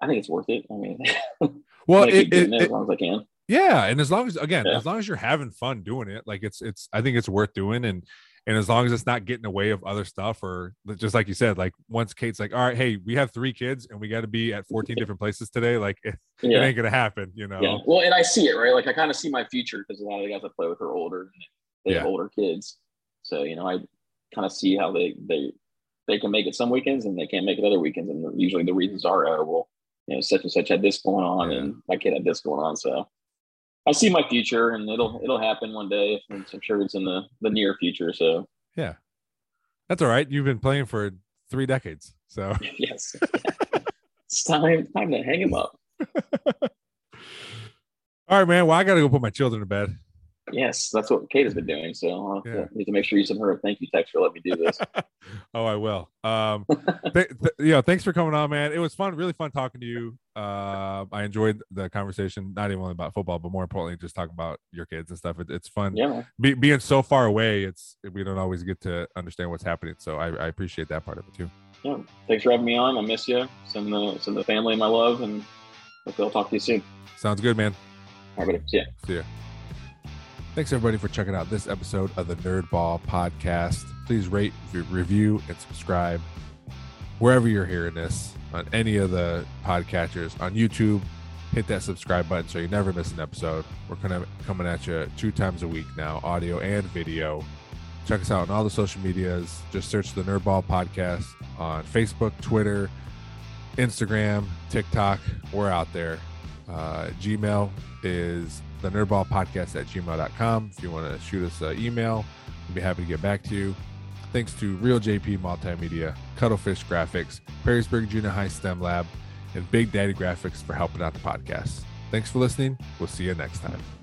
Speaker 2: I think it's worth it. I mean,
Speaker 4: Well,
Speaker 2: I keep doing
Speaker 4: it,
Speaker 2: it,
Speaker 4: it-
Speaker 2: as long as I can.
Speaker 4: yeah, and as long as again,
Speaker 2: Yeah.
Speaker 4: as long as you're having fun doing it, like it's it's I think it's worth doing, and and as long as it's not getting in the way of other stuff, or just like you said, like once Kate's like, all right, hey, we have three kids and we got to be at 14 different places today, like it, it ain't gonna happen, you know.
Speaker 2: Yeah. Well, and I see it, right? Like I kind of see my future because a lot of the guys I play with are older and they have older kids. So, you know, I kind of see how they, they, they can make it some weekends and they can't make it other weekends. And usually the reasons are, oh, well, you know, such and such had this going on
Speaker 4: Yeah.
Speaker 2: and my kid had this going on. So I see my future and it'll, it'll happen one day. I'm sure it's in the, the near future. So
Speaker 4: Yeah. That's all right. You've been playing for three decades. So
Speaker 2: yes, it's time, time to hang him up.
Speaker 4: all right, man. Well, I gotta go put my children to bed.
Speaker 2: Yes. That's what Kate has been doing. So to-
Speaker 4: Yeah.
Speaker 2: need to make sure you send her a thank you text for letting me do this.
Speaker 4: oh, I will. Um, th- th- yeah, thanks for coming on, man. It was fun, really fun talking to you. Uh, I enjoyed the conversation, not even only about football, but more importantly, just talking about your kids and stuff. It, it's fun
Speaker 2: yeah.
Speaker 4: Be, being so far away. It's we don't always get to understand what's happening, so I, I appreciate that part of it too.
Speaker 2: yeah, thanks for having me on. I miss you. Send the send the family my love, and hopefully I'll talk to you soon.
Speaker 4: Sounds good, man.
Speaker 2: All right, buddy. See ya.
Speaker 4: See ya. Thanks everybody for checking out this episode of the Nerd Ball Podcast. Please rate, review, and subscribe wherever you're hearing this on any of the podcatchers on YouTube. Hit that subscribe button so you never miss an episode. We're kind of coming at you two times a week now, audio and video. Check us out on all the social medias. Just search the Nerd Ball Podcast on Facebook, Twitter, Instagram, TikTok. We're out there. Uh, Gmail is the nerdball podcast at gmail.com. If you want to shoot us an email, we'd be happy to get back to you. Thanks to Real JP Multimedia, Cuttlefish Graphics, Perrysburg Junior High STEM Lab, and Big Daddy Graphics for helping out the podcast. Thanks for listening. We'll see you next time.